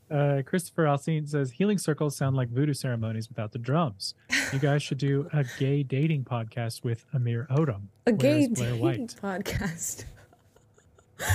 Uh, Christopher Alcine says healing circles sound like voodoo ceremonies without the drums. You guys should do a gay dating podcast with Amir Odom. A gay dating White? podcast.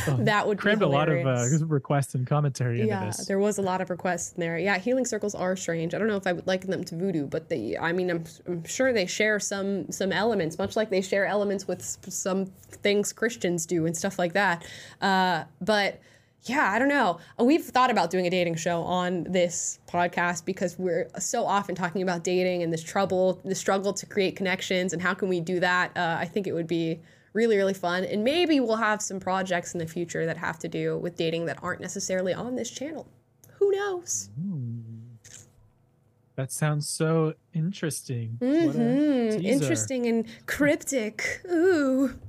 Oh, *laughs* that would be crammed a lot of uh, *laughs* requests and commentary into yeah, this. there was a lot of requests in there. Yeah, healing circles are strange. I don't know if I would liken them to voodoo, but they. I mean, I'm, I'm sure they share some some elements, much like they share elements with some things Christians do and stuff like that. Uh, but yeah, I don't know. We've thought about doing a dating show on this podcast because we're so often talking about dating and this trouble, the struggle to create connections, and how can we do that? Uh, I think it would be really, really fun. And maybe we'll have some projects in the future that have to do with dating that aren't necessarily on this channel. Who knows? That sounds so interesting. What a hmm. Interesting and cryptic. Ooh. *laughs*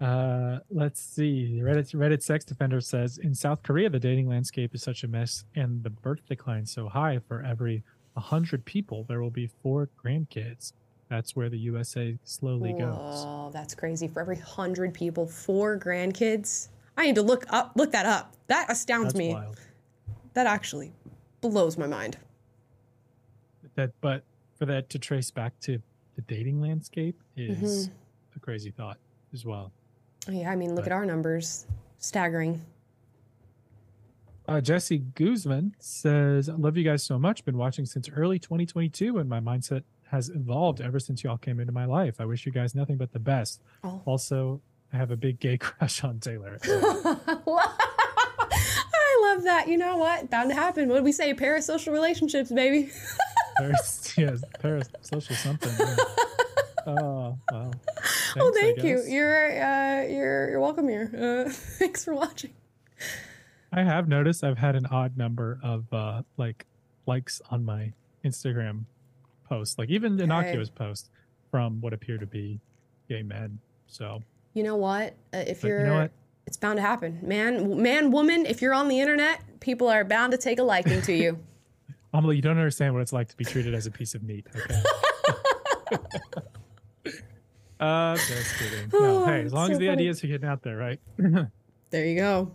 Uh, let's see. Reddit Reddit sex defender says in South Korea the dating landscape is such a mess and the birth decline so high. For every hundred people, there will be four grandkids. That's where the USA slowly goes. Oh, that's crazy. For every hundred people, four grandkids. I need to look up, look that up. That astounds That's me. wild. That actually blows my mind. That, but for that to trace back to the dating landscape is Mhm. a crazy thought as well. Yeah, I mean, look But- at our numbers. Staggering. Uh, Jesse Guzman says, I love you guys so much. Been watching since early 2022, and my mindset has evolved ever since y'all came into my life. I wish you guys nothing but the best. Oh. Also, I have a big gay *laughs* crush on Taylor. *laughs* I love that. You know what? Bound to happen. What did we say? Parasocial relationships, baby. *laughs* Paras- yes, parasocial something. yeah. Oh, wow. oh, Thanks, I thank you. You're uh, you're you're welcome here. Uh, thanks for watching. I have noticed I've had an odd number of uh, like likes on my Instagram posts, like even innocuous posts from what appear to be gay men. So You know what? Uh, if But you you're, know it's bound to happen. Man, man, woman. If you're on the internet, people are bound to take a liking to you. *laughs* *laughs* Amala, you don't understand what it's like to be treated as a piece of meat. Okay. *laughs* uh, just kidding. No, hey, as long so as the funny. ideas are getting out there, right? There you go.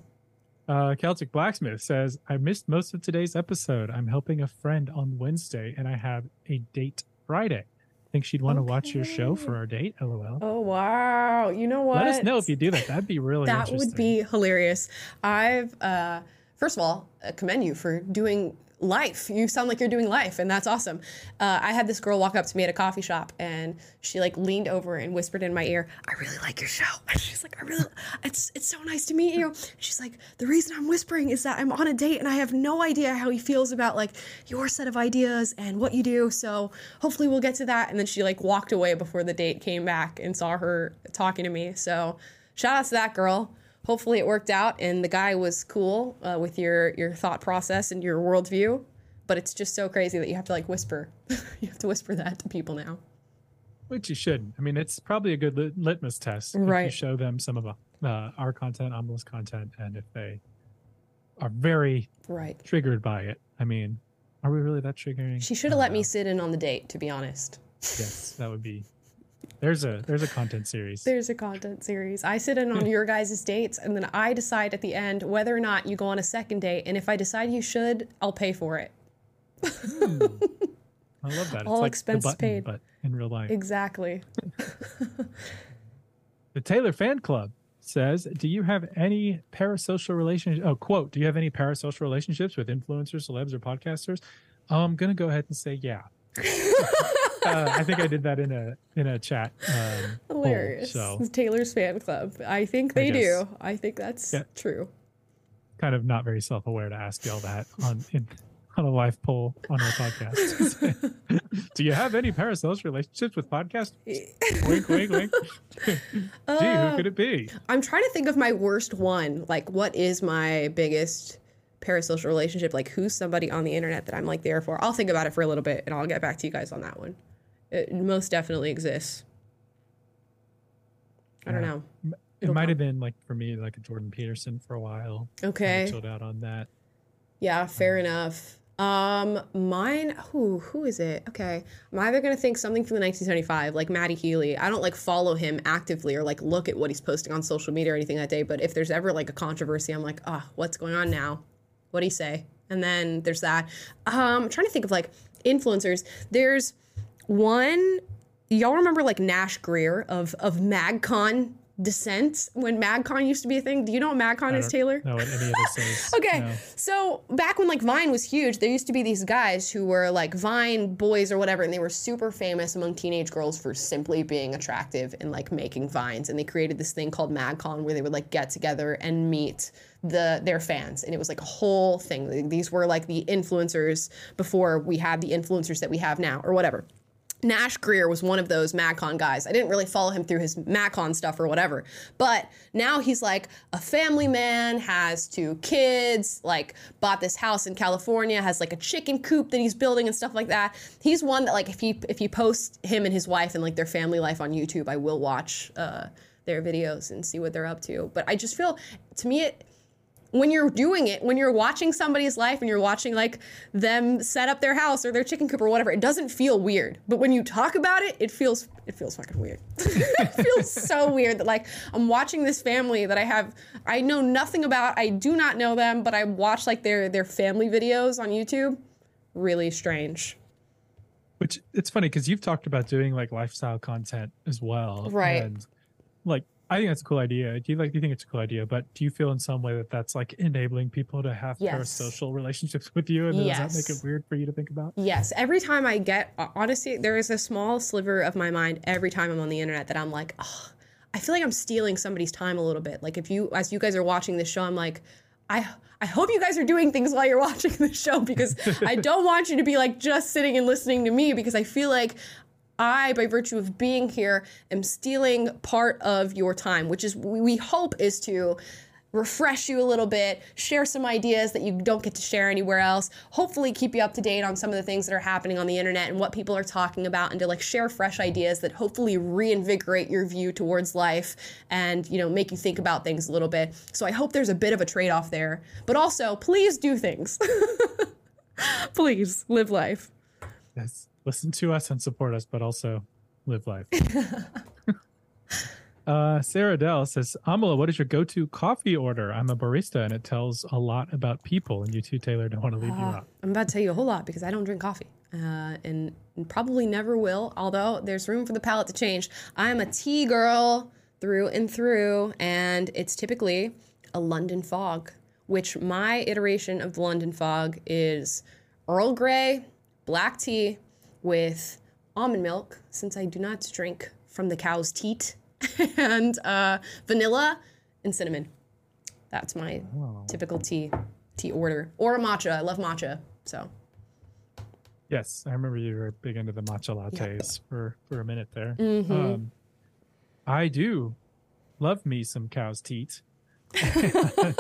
Uh, Celtic Blacksmith says, I missed most of today's episode. I'm helping a friend on Wednesday and I have a date Friday. I think she'd want to watch your show for our date? LOL. Oh wow! You know what? Let us know if you do that. That'd be really that would be hilarious. I've uh, first of all uh, commend you for doing life. You sound like you're doing life, and that's awesome. Uh, I had this girl walk up to me at a coffee shop, and she like leaned over and whispered in my ear, "I really like your show." And she's like, "I really, it's it's so nice to meet you." She's like, "The reason I'm whispering is that I'm on a date, and I have no idea how he feels about like your set of ideas and what you do. So hopefully we'll get to that." And then she like walked away before the date came back and saw her talking to me. So shout out to that girl hopefully it worked out and the guy was cool uh, with your your thought process and your worldview but it's just so crazy that you have to like whisper *laughs* you have to whisper that to people now Which you shouldn't. I mean, it's probably a good lit- litmus test. If you Right. show them some of uh, our content, Amala's content, and if they are very right triggered by it. I mean, are we really that triggering? she should have let me sit in on the date to be honest Yes, that would be. There's a there's a content series. there's a content series i sit in on hmm. your guys' dates and then i decide at the end whether or not you go on a second date and if i decide you should i'll pay for it hmm. I love that. It's all like expenses paid. but in real life. exactly *laughs* The Taylor Fan Club says, "Do you have any parasocial relationships? Oh, quote: Do you have any parasocial relationships with influencers, celebs, or podcasters?" I'm gonna go ahead and say yeah. *laughs* uh, I think I did that in a in a chat. Um, poll, hilarious so taylor's fan club i think they guess. do i think that's Yeah. true kind of not very self aware to ask y'all that on in, on a live poll on our podcast. *laughs* Do you have any parasocial relationships with podcasts? *laughs* wink, wink, wink. *laughs* Gee, who could it be? I'm trying to think of my worst one. Like, what is my biggest parasocial relationship? Like, who's somebody on the internet that I'm like there for? I'll think about it for a little bit and I'll get back to you guys on that one. It most definitely exists. I don't know. It might have been like for me, like a Jordan Peterson for a while. Okay. chilled out on that. Yeah, fair enough. Um, mine. Who? Who is it? Okay, I'm either gonna think something from the 1975, like Matty Healy. I don't like follow him actively or like look at what he's posting on social media or anything that day. But if there's ever like a controversy, I'm like, ah, what's going on now? What do you say? And then there's that. Um, I'm trying to think of like influencers. There's one. Y'all remember like Nash Grier of of MagCon descent when MagCon used to be a thing? Do you know what MagCon is, Taylor? what any of this is. *laughs* Okay, No. so back when like Vine was huge, there used to be these guys who were like Vine boys or whatever, and they were super famous among teenage girls for simply being attractive and like making vines. And they created this thing called MagCon where they would like get together and meet the their fans, and it was like a whole thing. These were like the influencers before we had the influencers that we have now, or whatever. Nash Grier was one of those MagCon guys. I didn't really follow him through his MagCon stuff or whatever. But now he's like a family man, has two kids, like bought this house in California, has like a chicken coop that he's building and stuff like that. He's one that like if he if he posts him and his wife and like their family life on YouTube, I will watch uh, their videos and see what they're up to. But I just feel to me it when you're doing it, when you're watching somebody's life and you're watching like them set up their house or their chicken coop or whatever, it doesn't feel weird. But when you talk about it, it feels it feels fucking weird. *laughs* it feels so weird that like I'm watching this family that I have I know nothing about. I do not know them, but I watch like their their family videos on YouTube. Really strange. Which it's funny because you've talked about doing like lifestyle content as well, Right. And like, I think that's a cool idea. Do you like? Do you think it's a cool idea? But do you feel in some way that that's like enabling people to have Yes. parasocial relationships with you? And does that make it weird for you to think about? Yes, every time I get honestly, there is a small sliver of my mind every time I'm on the internet that I'm like, oh, I feel like I'm stealing somebody's time a little bit. Like if you, as you guys are watching this show, I'm like, I, I hope you guys are doing things while you're *laughs* watching this show because I don't want you to be like just sitting and listening to me because I feel like I, by virtue of being here, am stealing part of your time, which is we hope is to refresh you a little bit, share some ideas that you don't get to share anywhere else, hopefully keep you up to date on some of the things that are happening on the internet and what people are talking about and to like share fresh ideas that hopefully reinvigorate your view towards life and, you know, make you think about things a little bit. So I hope there's a bit of a trade-off there. But also, please do things. *laughs* Please live life. Yes. Listen to us and support us, but also live life. *laughs* uh, Sarah Dell says, Amala, what is your go-to coffee order? I'm a barista and it tells a lot about people. And you too, Taylor, don't want to leave you Uh, out. I'm about to tell you a whole lot because I don't drink coffee. Uh, and probably never will, although there's room for the palate to change. I'm a tea girl through and through, and it's typically a London fog, which my iteration of the London fog is Earl Grey, black tea with almond milk, since I do not drink from the cow's teat, *laughs* and uh, vanilla and cinnamon. That's my typical tea tea order, or a matcha. I love matcha, so. Yes, I remember you were big into the matcha lattes for, for a minute there. Mhm. Um, I do love me some cow's teat. *laughs* *laughs* uh,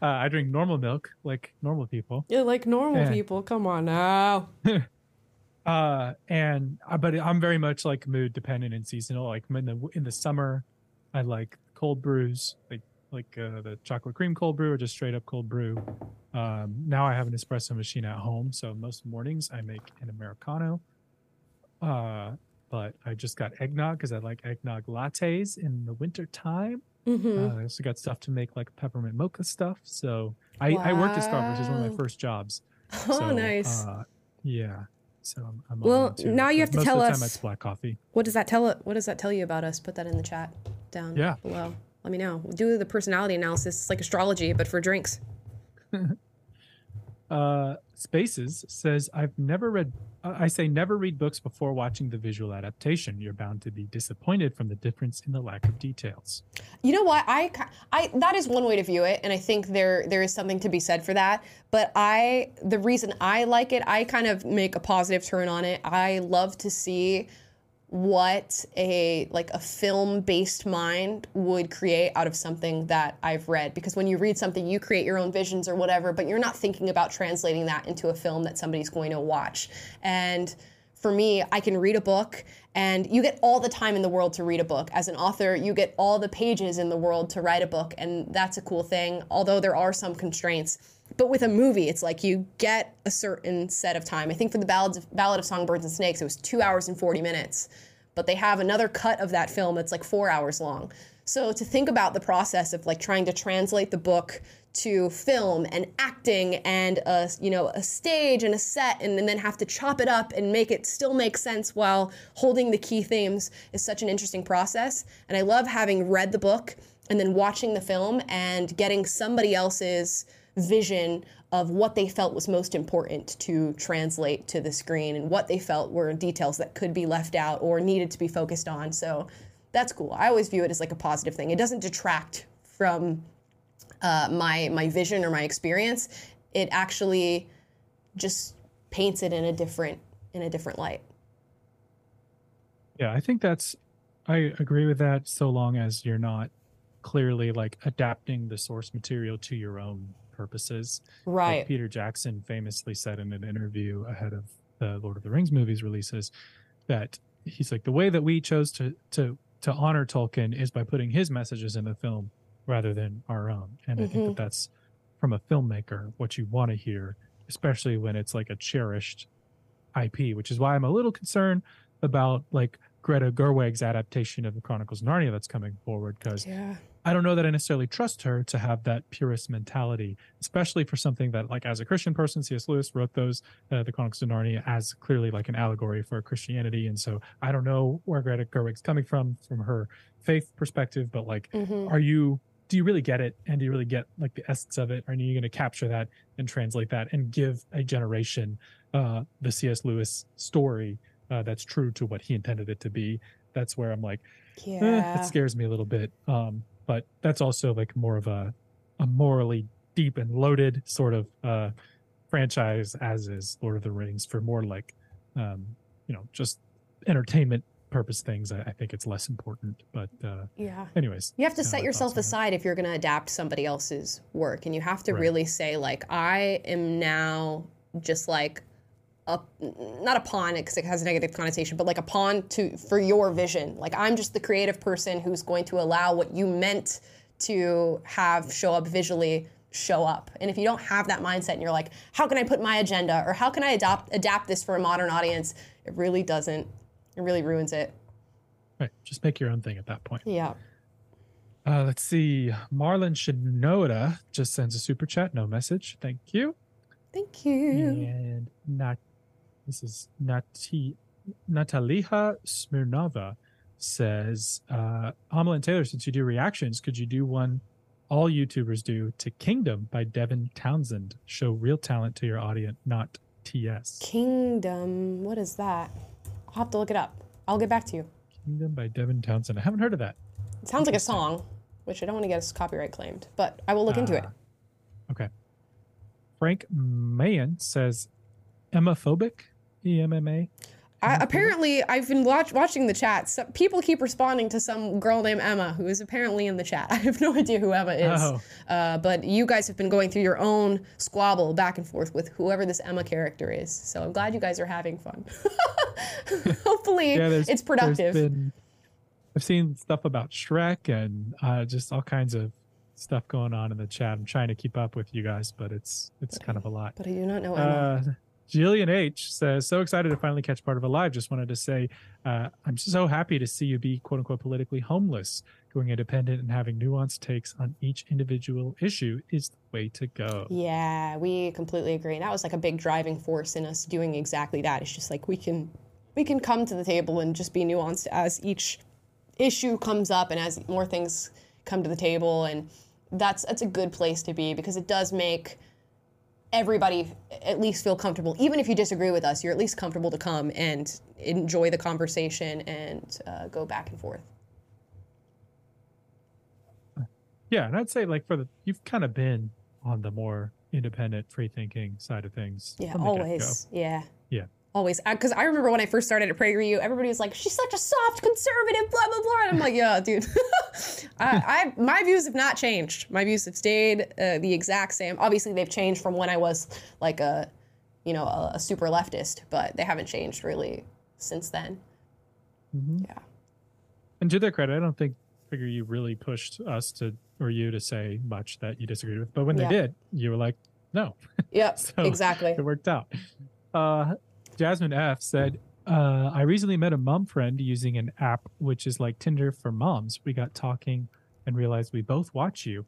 I drink normal milk like normal people. You're like normal Yeah. people. Come on now. Uh and uh, but i'm very much like mood dependent and seasonal like in the in the summer i like cold brews like like uh, the chocolate cream cold brew or just straight up cold brew. Um now i have an espresso machine at home so most mornings i make an americano. Uh but i just got eggnog because i like eggnog lattes in the winter time. Mhm. uh, i also got stuff to make like peppermint mocha stuff so i i worked at starbucks it was one of my first jobs. *laughs* Oh, so, nice. uh, yeah so i'm, I'm Well, now you have to tell of the time us- black coffee What does that tell? What does that tell you about us? Put that in the chat down Yeah. below. Let me know. Do the personality analysis. It's like astrology, but for drinks. *laughs* uh spaces says i've never read uh, i say never read books before watching the visual adaptation you're bound to be disappointed from the difference in the lack of details You know what? I, I that is one way to view it, and I think there there is something to be said for that. But I the reason I like it, I kind of make a positive turn on it. I love to see what a like a film based mind would create out of something that I've read because when you read something you create your own visions or whatever but you're not thinking about translating that into a film that somebody's going to watch and for me, I can read a book and you get all the time in the world to read a book. As an author, you get all the pages in the world to write a book, and that's a cool thing, although there are some constraints. But with a movie, it's like you get a certain set of time. I think for the Ballad of, Ballad of Songbirds and Snakes, it was two hours and 40 minutes. But they have another cut of that film that's like four hours long. So to think about the process of like trying to translate the book to film and acting and a you know a stage and a set and, and then have to chop it up and make it still make sense while holding the key themes is such an interesting process. And I love having read the book and then watching the film and getting somebody else's vision of what they felt was most important to translate to the screen and what they felt were details that could be left out or needed to be focused on. So that's cool. I always view it as like a positive thing. It doesn't detract from uh, my my vision or my experience. It actually just paints it in a different in a different light. yeah i think that's i agree with that so long as you're not clearly like adapting the source material to your own purposes Right. Like peter jackson famously said in an interview ahead of the lord of the rings movies releases that he's like the way that we chose to to to honor tolkien is by putting his messages in the film rather than our own and i think that mm-hmm. that's from a filmmaker what you want to hear especially when it's like a cherished ip which is why i'm a little concerned about like greta gerwig's adaptation of the chronicles of narnia that's coming forward because Yeah. I don't know that I necessarily trust her to have that purist mentality, especially for something that, like, as a Christian person, C.S. Lewis wrote those, uh, the Chronicles of Narnia, as clearly like an allegory for Christianity. And so I don't know where Greta Gerwig's coming from, from her faith perspective, but like, Mhm. are you, do you really get it? And do you really get like the essence of it? Are you going to capture that and translate that and give a generation uh, the C.S. Lewis story uh, that's true to what he intended it to be? That's where I'm like, eh, Yeah. it scares me a little bit. Um, but that's also like more of a a morally deep and loaded sort of uh, franchise, as is Lord of the Rings. For more like, um, you know, just entertainment purpose things, I, I think it's less important. But uh, Yeah. anyways, You have to set yourself aside if you're going to adapt somebody else's work, and you have to Right. really say like, I am now just like a not a pawn because it has a negative connotation, but like a pawn to for your vision. Like I'm just the creative person who's going to allow what you meant to have show up visually show up. And if you don't have that mindset and you're like, how can I put my agenda or how can I adopt adapt this for a modern audience? It really doesn't. It really ruins it. Right. Just make your own thing at that point. Yeah. Uh, let's see. Marlon Shinoda just sends a super chat, no message. Thank you. Thank you. And not this is Nati Nataliha Smirnova says, uh, Amala and Taylor, since you do reactions, could you do one all YouTubers do to Kingdom by Devin Townsend? Show real talent to your audience, not TS. Kingdom. What is that? I'll have to look it up. I'll get back to you. Kingdom by Devin Townsend. I haven't heard of that. It sounds like a song, which I don't want to get us copyright claimed, but I will look into it. Ah, Okay. Frank Mayan says, Emaphobic? E M M A? I, apparently, I've been watch, watching the chat. So people keep responding to some girl named Emma who is apparently in the chat. *laughs* I have no idea who Emma is. Oh. Uh, but you guys have been going through your own squabble back and forth with whoever this Emma character is. So I'm glad you guys are having fun. *laughs* Hopefully, there's- it's productive. been- I've seen stuff about Shrek and uh, just all kinds of stuff going on in the chat. I'm trying to keep up with you guys, but it's it's kind of a lot. but I do not know Emma. Uh, Jillian H says, "So excited to finally catch part of a live. Just wanted to say, uh, I'm so happy to see you be quote unquote politically homeless. Going independent and having nuanced takes on each individual issue is the way to go." Yeah, we completely agree. And that was like a big driving force in us doing exactly that. It's just like we can we can come to the table and just be nuanced as each issue comes up and as more things come to the table and that's that's a good place to be because it does make everybody at least feel comfortable even if you disagree with us you're at least comfortable to come and enjoy the conversation and uh, go back and forth Yeah, and I'd say like for the you've kind of been on the more independent, free thinking side of things. Yeah, from the get-go. always. Yeah. Yeah. Always. Because I remember when I first started at PragerU, everybody was like, she's such a soft conservative, blah, blah, blah. And I'm like, yeah, dude. *laughs* I, I My views have not changed. My views have stayed uh, the exact same. Obviously, they've changed from when I was like a, you know, a, a super leftist, but they haven't changed really since then. Mhm. Yeah. And to their credit, I don't think you really pushed us to or you to say much that you disagreed with. But when Yeah. they did, you were like, no. *laughs* Yep, So exactly. It worked out. Uh, Jasmine F said, uh, I recently met a mom friend using an app which is like Tinder for moms. We got talking and realized we both watch you.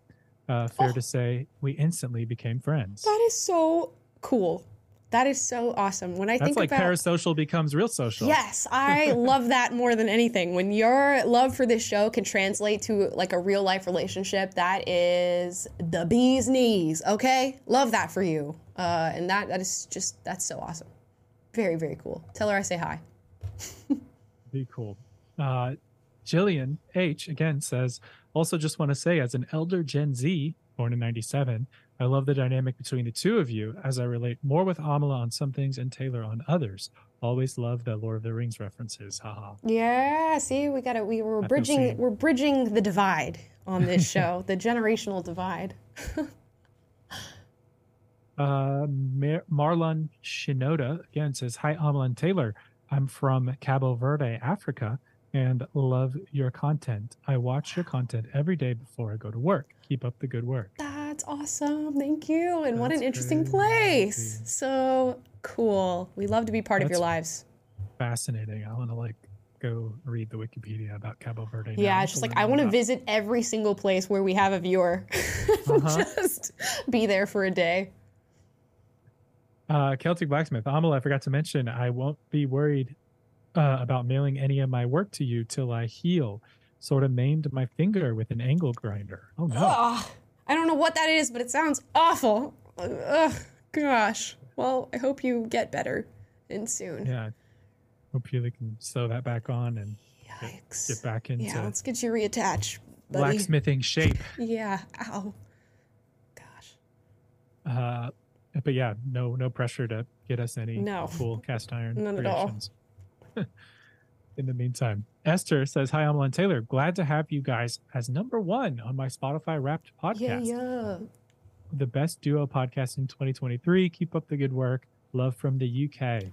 Uh, fair to say, we instantly became friends. That is so cool. That is so awesome. When I That's think like about parasocial becomes real social. Yes, I *laughs* love that more than anything. When your love for this show can translate to like a real life relationship, that is the bee's knees. Okay, love that for you. Uh, and that that is just that's so awesome. Very very cool. Tell her I say hi. *laughs* Be cool. Uh, Jillian H again says, also just want to say, as an elder Gen Z, born in 97, I love the dynamic between the two of you as I relate more with Amala on some things and Taylor on others. Always love the Lord of the Rings references. Haha. Yeah, see, we got it. we were bridging we're bridging the divide on this show, *laughs* the generational divide. *laughs* Uh, Mar- Marlon Shinoda again says, Hi, Amala and Taylor. I'm from Cabo Verde, Africa, and love your content. I watch your content every day before I go to work. Keep up the good work. That's awesome. Thank you. And what an That's interesting crazy. place. So cool. We love to be part of your lives. fascinating. I want to like go read the Wikipedia about Cabo Verde. now Yeah, it's just like I want to visit every single place where we have a viewer. *laughs* Uh-huh. just be there for a day. Uh, Celtic Blacksmith. Amala, I forgot to mention, I won't be worried uh, about mailing any of my work to you till I heal. Sort of maimed my finger with an angle grinder. Oh no. I don't know what that is, but it sounds awful. Ugh, gosh. Well, I hope you get better and soon. Yeah. Hope you can sew that back on and get, get back into Yeah, let's get you reattached, buddy. blacksmithing shape. Yeah. Ow. Gosh. Uh, but yeah, no no pressure to get us any No. cool cast iron *laughs* None at all. *laughs* In the meantime, Esther says, "Hi, and Taylor. Glad to have you guys as number one on my Spotify Wrapped podcast. Yeah, yeah. The best duo podcast in 2023. Keep up the good work. Love from the UK.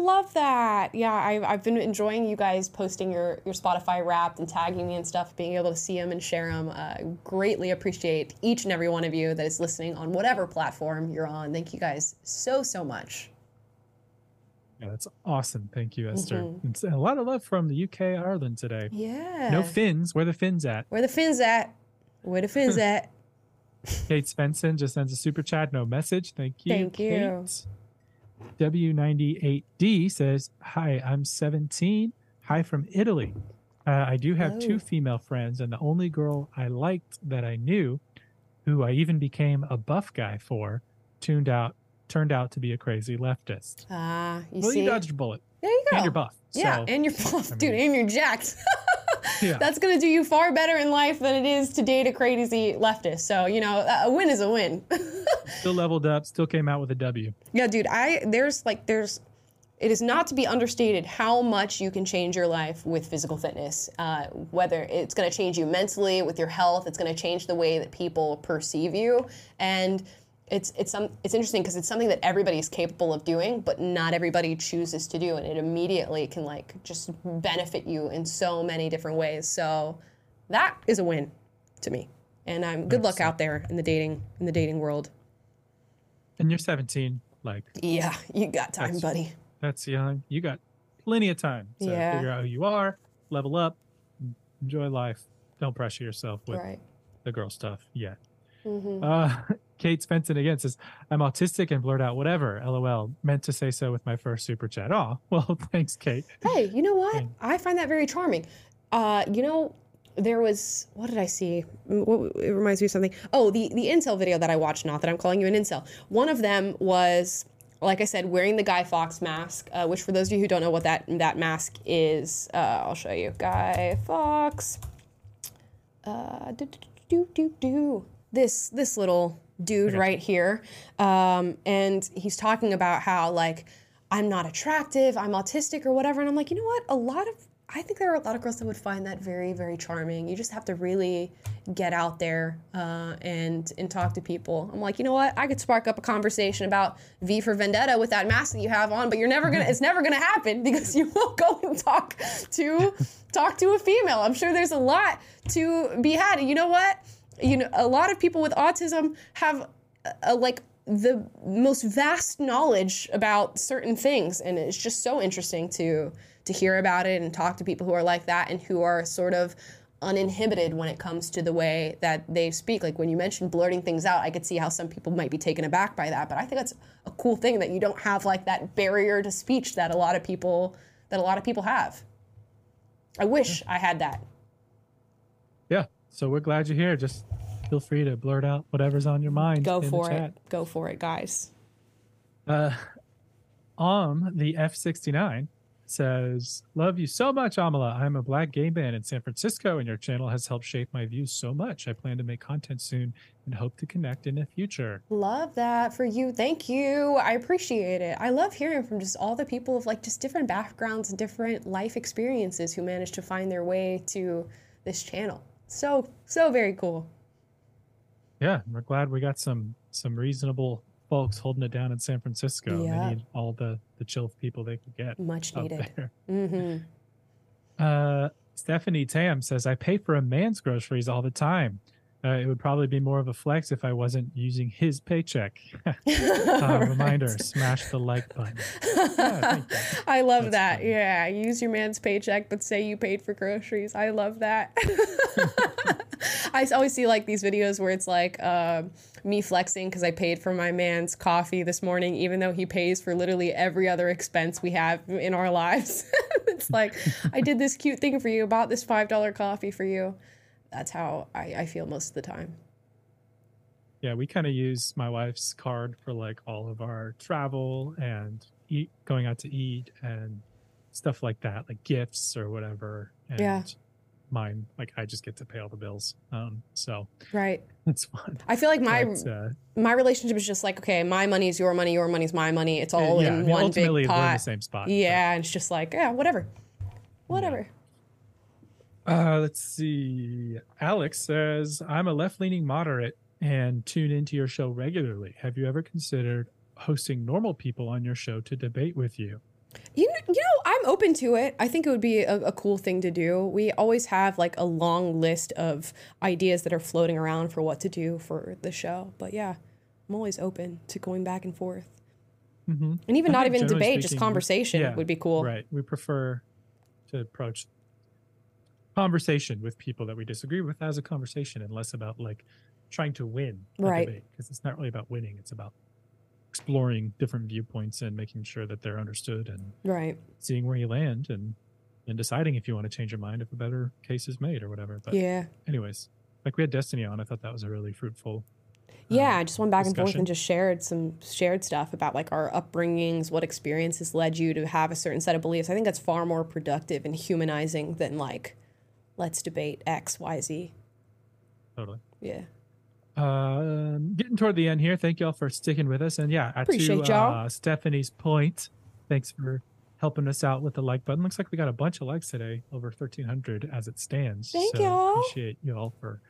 Love that. Yeah, I've, I've been enjoying you guys posting your, your Spotify Wrapped and tagging me and stuff, being able to see them and share them. Uh, greatly appreciate each and every one of you that is listening on whatever platform you're on. Thank you guys so, so much. Yeah, that's awesome. Thank you, Esther. Mhm. It's a lot of love from the UK, Ireland today. Yeah. No fins. Where the fins at? Where the fins at? Where the fins *laughs* at? Kate Svensson just sends a super chat, no message. Thank you. Thank you. Kate. W98D says, Hi, I'm 17. Hi from Italy. Uh, I do have Hello. two female friends, and the only girl I liked that I knew, who I even became a buff guy for, tuned out turned out to be a crazy leftist. Ah, you well, see? you dodged a bullet. There you go. And you're buff. Yeah, so- and you're buff, I dude, and you're jacked. *laughs* Yeah. That's gonna do you far better in life than it is to date a crazy leftist. So you know, a win is a win. *laughs* Still leveled up, still came out with a W. yeah, dude. I there's like there's. It is not to be understated how much you can change your life with physical fitness. Uh, whether it's going to change you mentally with your health, it's going to change the way that people perceive you, and it's it's some it's interesting because it's something that everybody is capable of doing, but not everybody chooses to do, and it immediately can like just benefit you in so many different ways. So that is a win to me, and I'm good luck out there in the dating in the dating world. And you're 17. Like, Yeah, you got time, That's- buddy. that's young. You got plenty of time to Yeah. figure out who you are, level up, enjoy life. Don't pressure yourself with Right. the girl stuff yet. Mm-hmm. Uh, *laughs* Kate Svensson again says, I'm autistic and blurt out whatever. LOL. Meant to say so with my first super chat. Oh, *laughs* well, thanks, Kate. Hey, you know what? I find that very charming. Uh, you know, there was what did I see? What, it reminds me of something. Oh, the the incel video that I watched. Not that I'm calling you an incel. One of them was, like I said, wearing the Guy Fawkes mask. Uh, which, for those of you who don't know what that that mask is, uh, I'll show you. Guy Fawkes. Uh, do, do, do, do, do. This this little dude right here, um, and he's talking about how like I'm not attractive, I'm autistic or whatever, and I'm like, you know what? A lot of I think there are a lot of girls that would find that very very charming. You just have to really get out there uh, and and talk to people. I'm like, you know what? I could spark up a conversation about V for Vendetta with that mask that you have on, but you're never gonna. *laughs* it's never gonna happen because you won't go and talk to talk to a female. I'm sure there's a lot to be had. And you know what? You know, a lot of people with autism have a, like the most vast knowledge about certain things, and it's just so interesting to to hear about it and talk to people who are like that and who are sort of uninhibited when it comes to the way that they speak. Like when you mentioned blurting things out, I could see how some people might be taken aback by that, but I think that's a cool thing that you don't have like that barrier to speech that a lot of people that a lot of people have. I wish I had that. Yeah. So we're glad you're here. Just feel free to blurt out whatever's on your mind. Go in the for it. Go for it, guys. Uh, Om, the F69, says, Love you so much, Amala. I'm a black gay man in San Francisco, and your channel has helped shape my views so much. I plan to make content soon and hope to connect in the future. Love that for you. Thank you. I appreciate it. I love hearing from just all the people of like just different backgrounds and different life experiences who managed to find their way to this channel. So, so very cool. Yeah, we're glad we got some some reasonable folks holding it down in San Francisco. Yeah. They need all the the chill people they could get. Much needed. there. hmm *laughs* Uh, Stephanie Tam says, I pay for a man's groceries all the time. Uh, it would probably be more of a flex if I wasn't using his paycheck. *laughs* uh, reminder, smash the like button. *laughs* I love that. Yeah, use your man's paycheck, but say you paid for groceries. I love that. *laughs* I always see like these videos where it's like uh, me flexing because I paid for my man's coffee this morning, even though he pays for literally every other expense we have in our lives. *laughs* it's like I did this cute thing for you, bought this five dollar coffee for you. That's how I, I feel most of the time. Yeah, we kind of use my wife's card for like all of our travel and eat, going out to eat and stuff like that, like gifts or whatever. And Yeah. Mine, like I just get to pay all the bills. Um, so Right. *laughs* it's fun. I feel like my But, uh, my relationship is just like okay, my money is your money, your money is my money. It's all yeah, I in mean, one ultimately big we're in pot. the same spot. but- Yeah, and it's just like yeah, whatever, whatever. Uh, let's see. Alex says, I'm a left leaning moderate and tune into your show regularly. Have you ever considered hosting normal people on your show to debate with you? You know, you know, I'm open to it. I think it would be a, a, cool thing to do. We always have like a long list of ideas that are floating around for what to do for the show. But yeah, I'm always open to going back and forth. Mm-hmm. And even I not even debate, speaking, just conversation yeah, would be cool. Right. We prefer to approach conversation with people that we disagree with as a conversation and less about like trying to win right because it's not really about winning it's about exploring different viewpoints and making sure that they're understood and right seeing where you land and and deciding if you want to change your mind if a better case is made or whatever but yeah anyways like we had destiny on i thought that was a really fruitful um, yeah, I just went back discussion. and forth and just shared some shared stuff about like our upbringings, what experiences led you to have a certain set of beliefs. I think that's far more productive and humanizing than like, let's debate X, Y, Z. Totally. Yeah. Uh, getting toward the end here. Thank y'all for sticking with us. And yeah, Appreciate to y'all. Uh, Stephanie's point, thanks for helping us out with the like button. Looks like we got a bunch of likes today, over 1,300 as it stands. Thank so y'all. Appreciate y'all for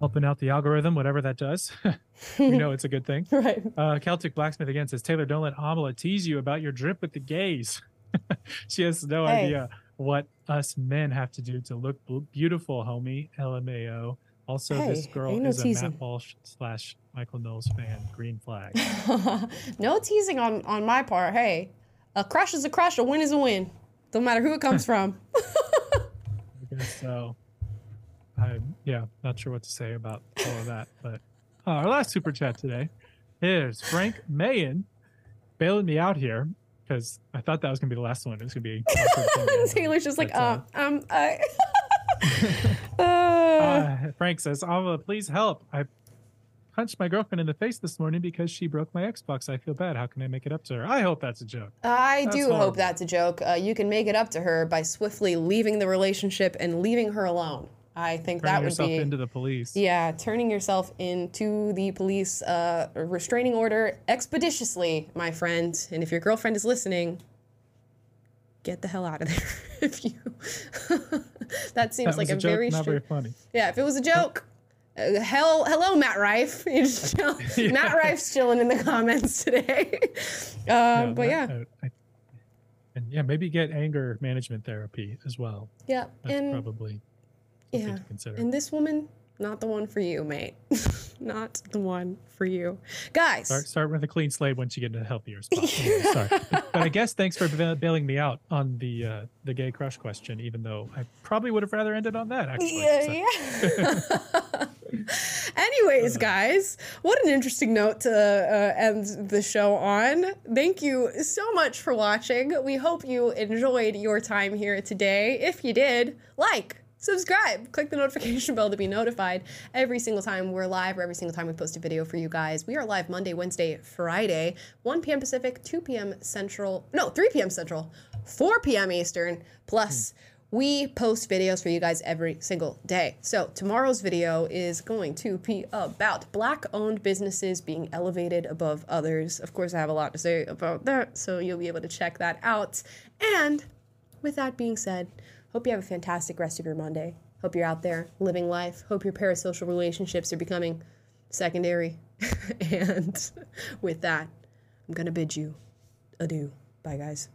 helping out the algorithm, whatever that does. *laughs* we know it's a good thing. *laughs* right. Uh, Celtic Blacksmith again says, Taylor, don't let Amala tease you about your drip with the gays. *laughs* she has no hey. idea what us men have to do to look beautiful, homie. LMAO. Also, hey, this girl no is teasing. a Matt Walsh slash Michael Knowles fan. Green flag. *laughs* no teasing on on my part. Hey, a crush is a crush. A win is a win. Don't matter who it comes from. *laughs* I guess so. I'm yeah, not sure what to say about all of that. But uh, our last super chat today is Frank Mayen bailing me out here because I thought that was gonna be the last one. It was gonna be *laughs* Taylor's just like, uh, um, I. uh, uh, Frank says, "Ava, please help. I punched my girlfriend in the face this morning because she broke my Xbox. I feel bad. How can I make it up to her? I hope that's a joke. I that's do horrible. hope that's a joke. Uh, you can make it up to her by swiftly leaving the relationship and leaving her alone. I think turning that would be. Turning yourself be into the police. Yeah, turning yourself into the police uh, restraining order expeditiously, my friend. And if your girlfriend is listening, get the hell out of there. *laughs* if you, *laughs* that seems that like a, a joke, very not very funny. Yeah, if it was a joke. Uh, hell, hello, Matt Rife. *laughs* *laughs* yeah. Matt Rife's chilling in the comments today. Uh, yeah, but yeah. I, I, and yeah, maybe get anger management therapy as well. Yeah, That's and probably yeah. And this woman, not the one for you, mate. *laughs* not the one for you. Guys. Start, start with a clean slate once you get into a healthier *laughs* spot. Sorry. but I guess thanks for bailing me out on the uh, the gay crush question, even though I probably would have rather ended on that, actually. Yeah, so. yeah. *laughs* Anyways, uh, guys, what an interesting note to uh, end the show on. Thank you so much for watching. We hope you enjoyed your time here today. If you did, like, subscribe. Click the notification *laughs* bell to be notified every single time we're live or every single time we post a video for you guys. We are live Monday, Wednesday, Friday, 1 p.m. Pacific, 2 p.m. Central, no, 3 p.m. Central, 4 p.m. Eastern, plus. We post videos for you guys every single day. So, tomorrow's video is going to be about black owned businesses being elevated above others. Of course, I have a lot to say about that, so you'll be able to check that out. And with that being said, Hope you have a fantastic rest of your Monday. Hope you're out there living life. Hope your parasocial relationships are becoming secondary. *laughs* and with that, I'm going to bid you adieu. Bye, guys.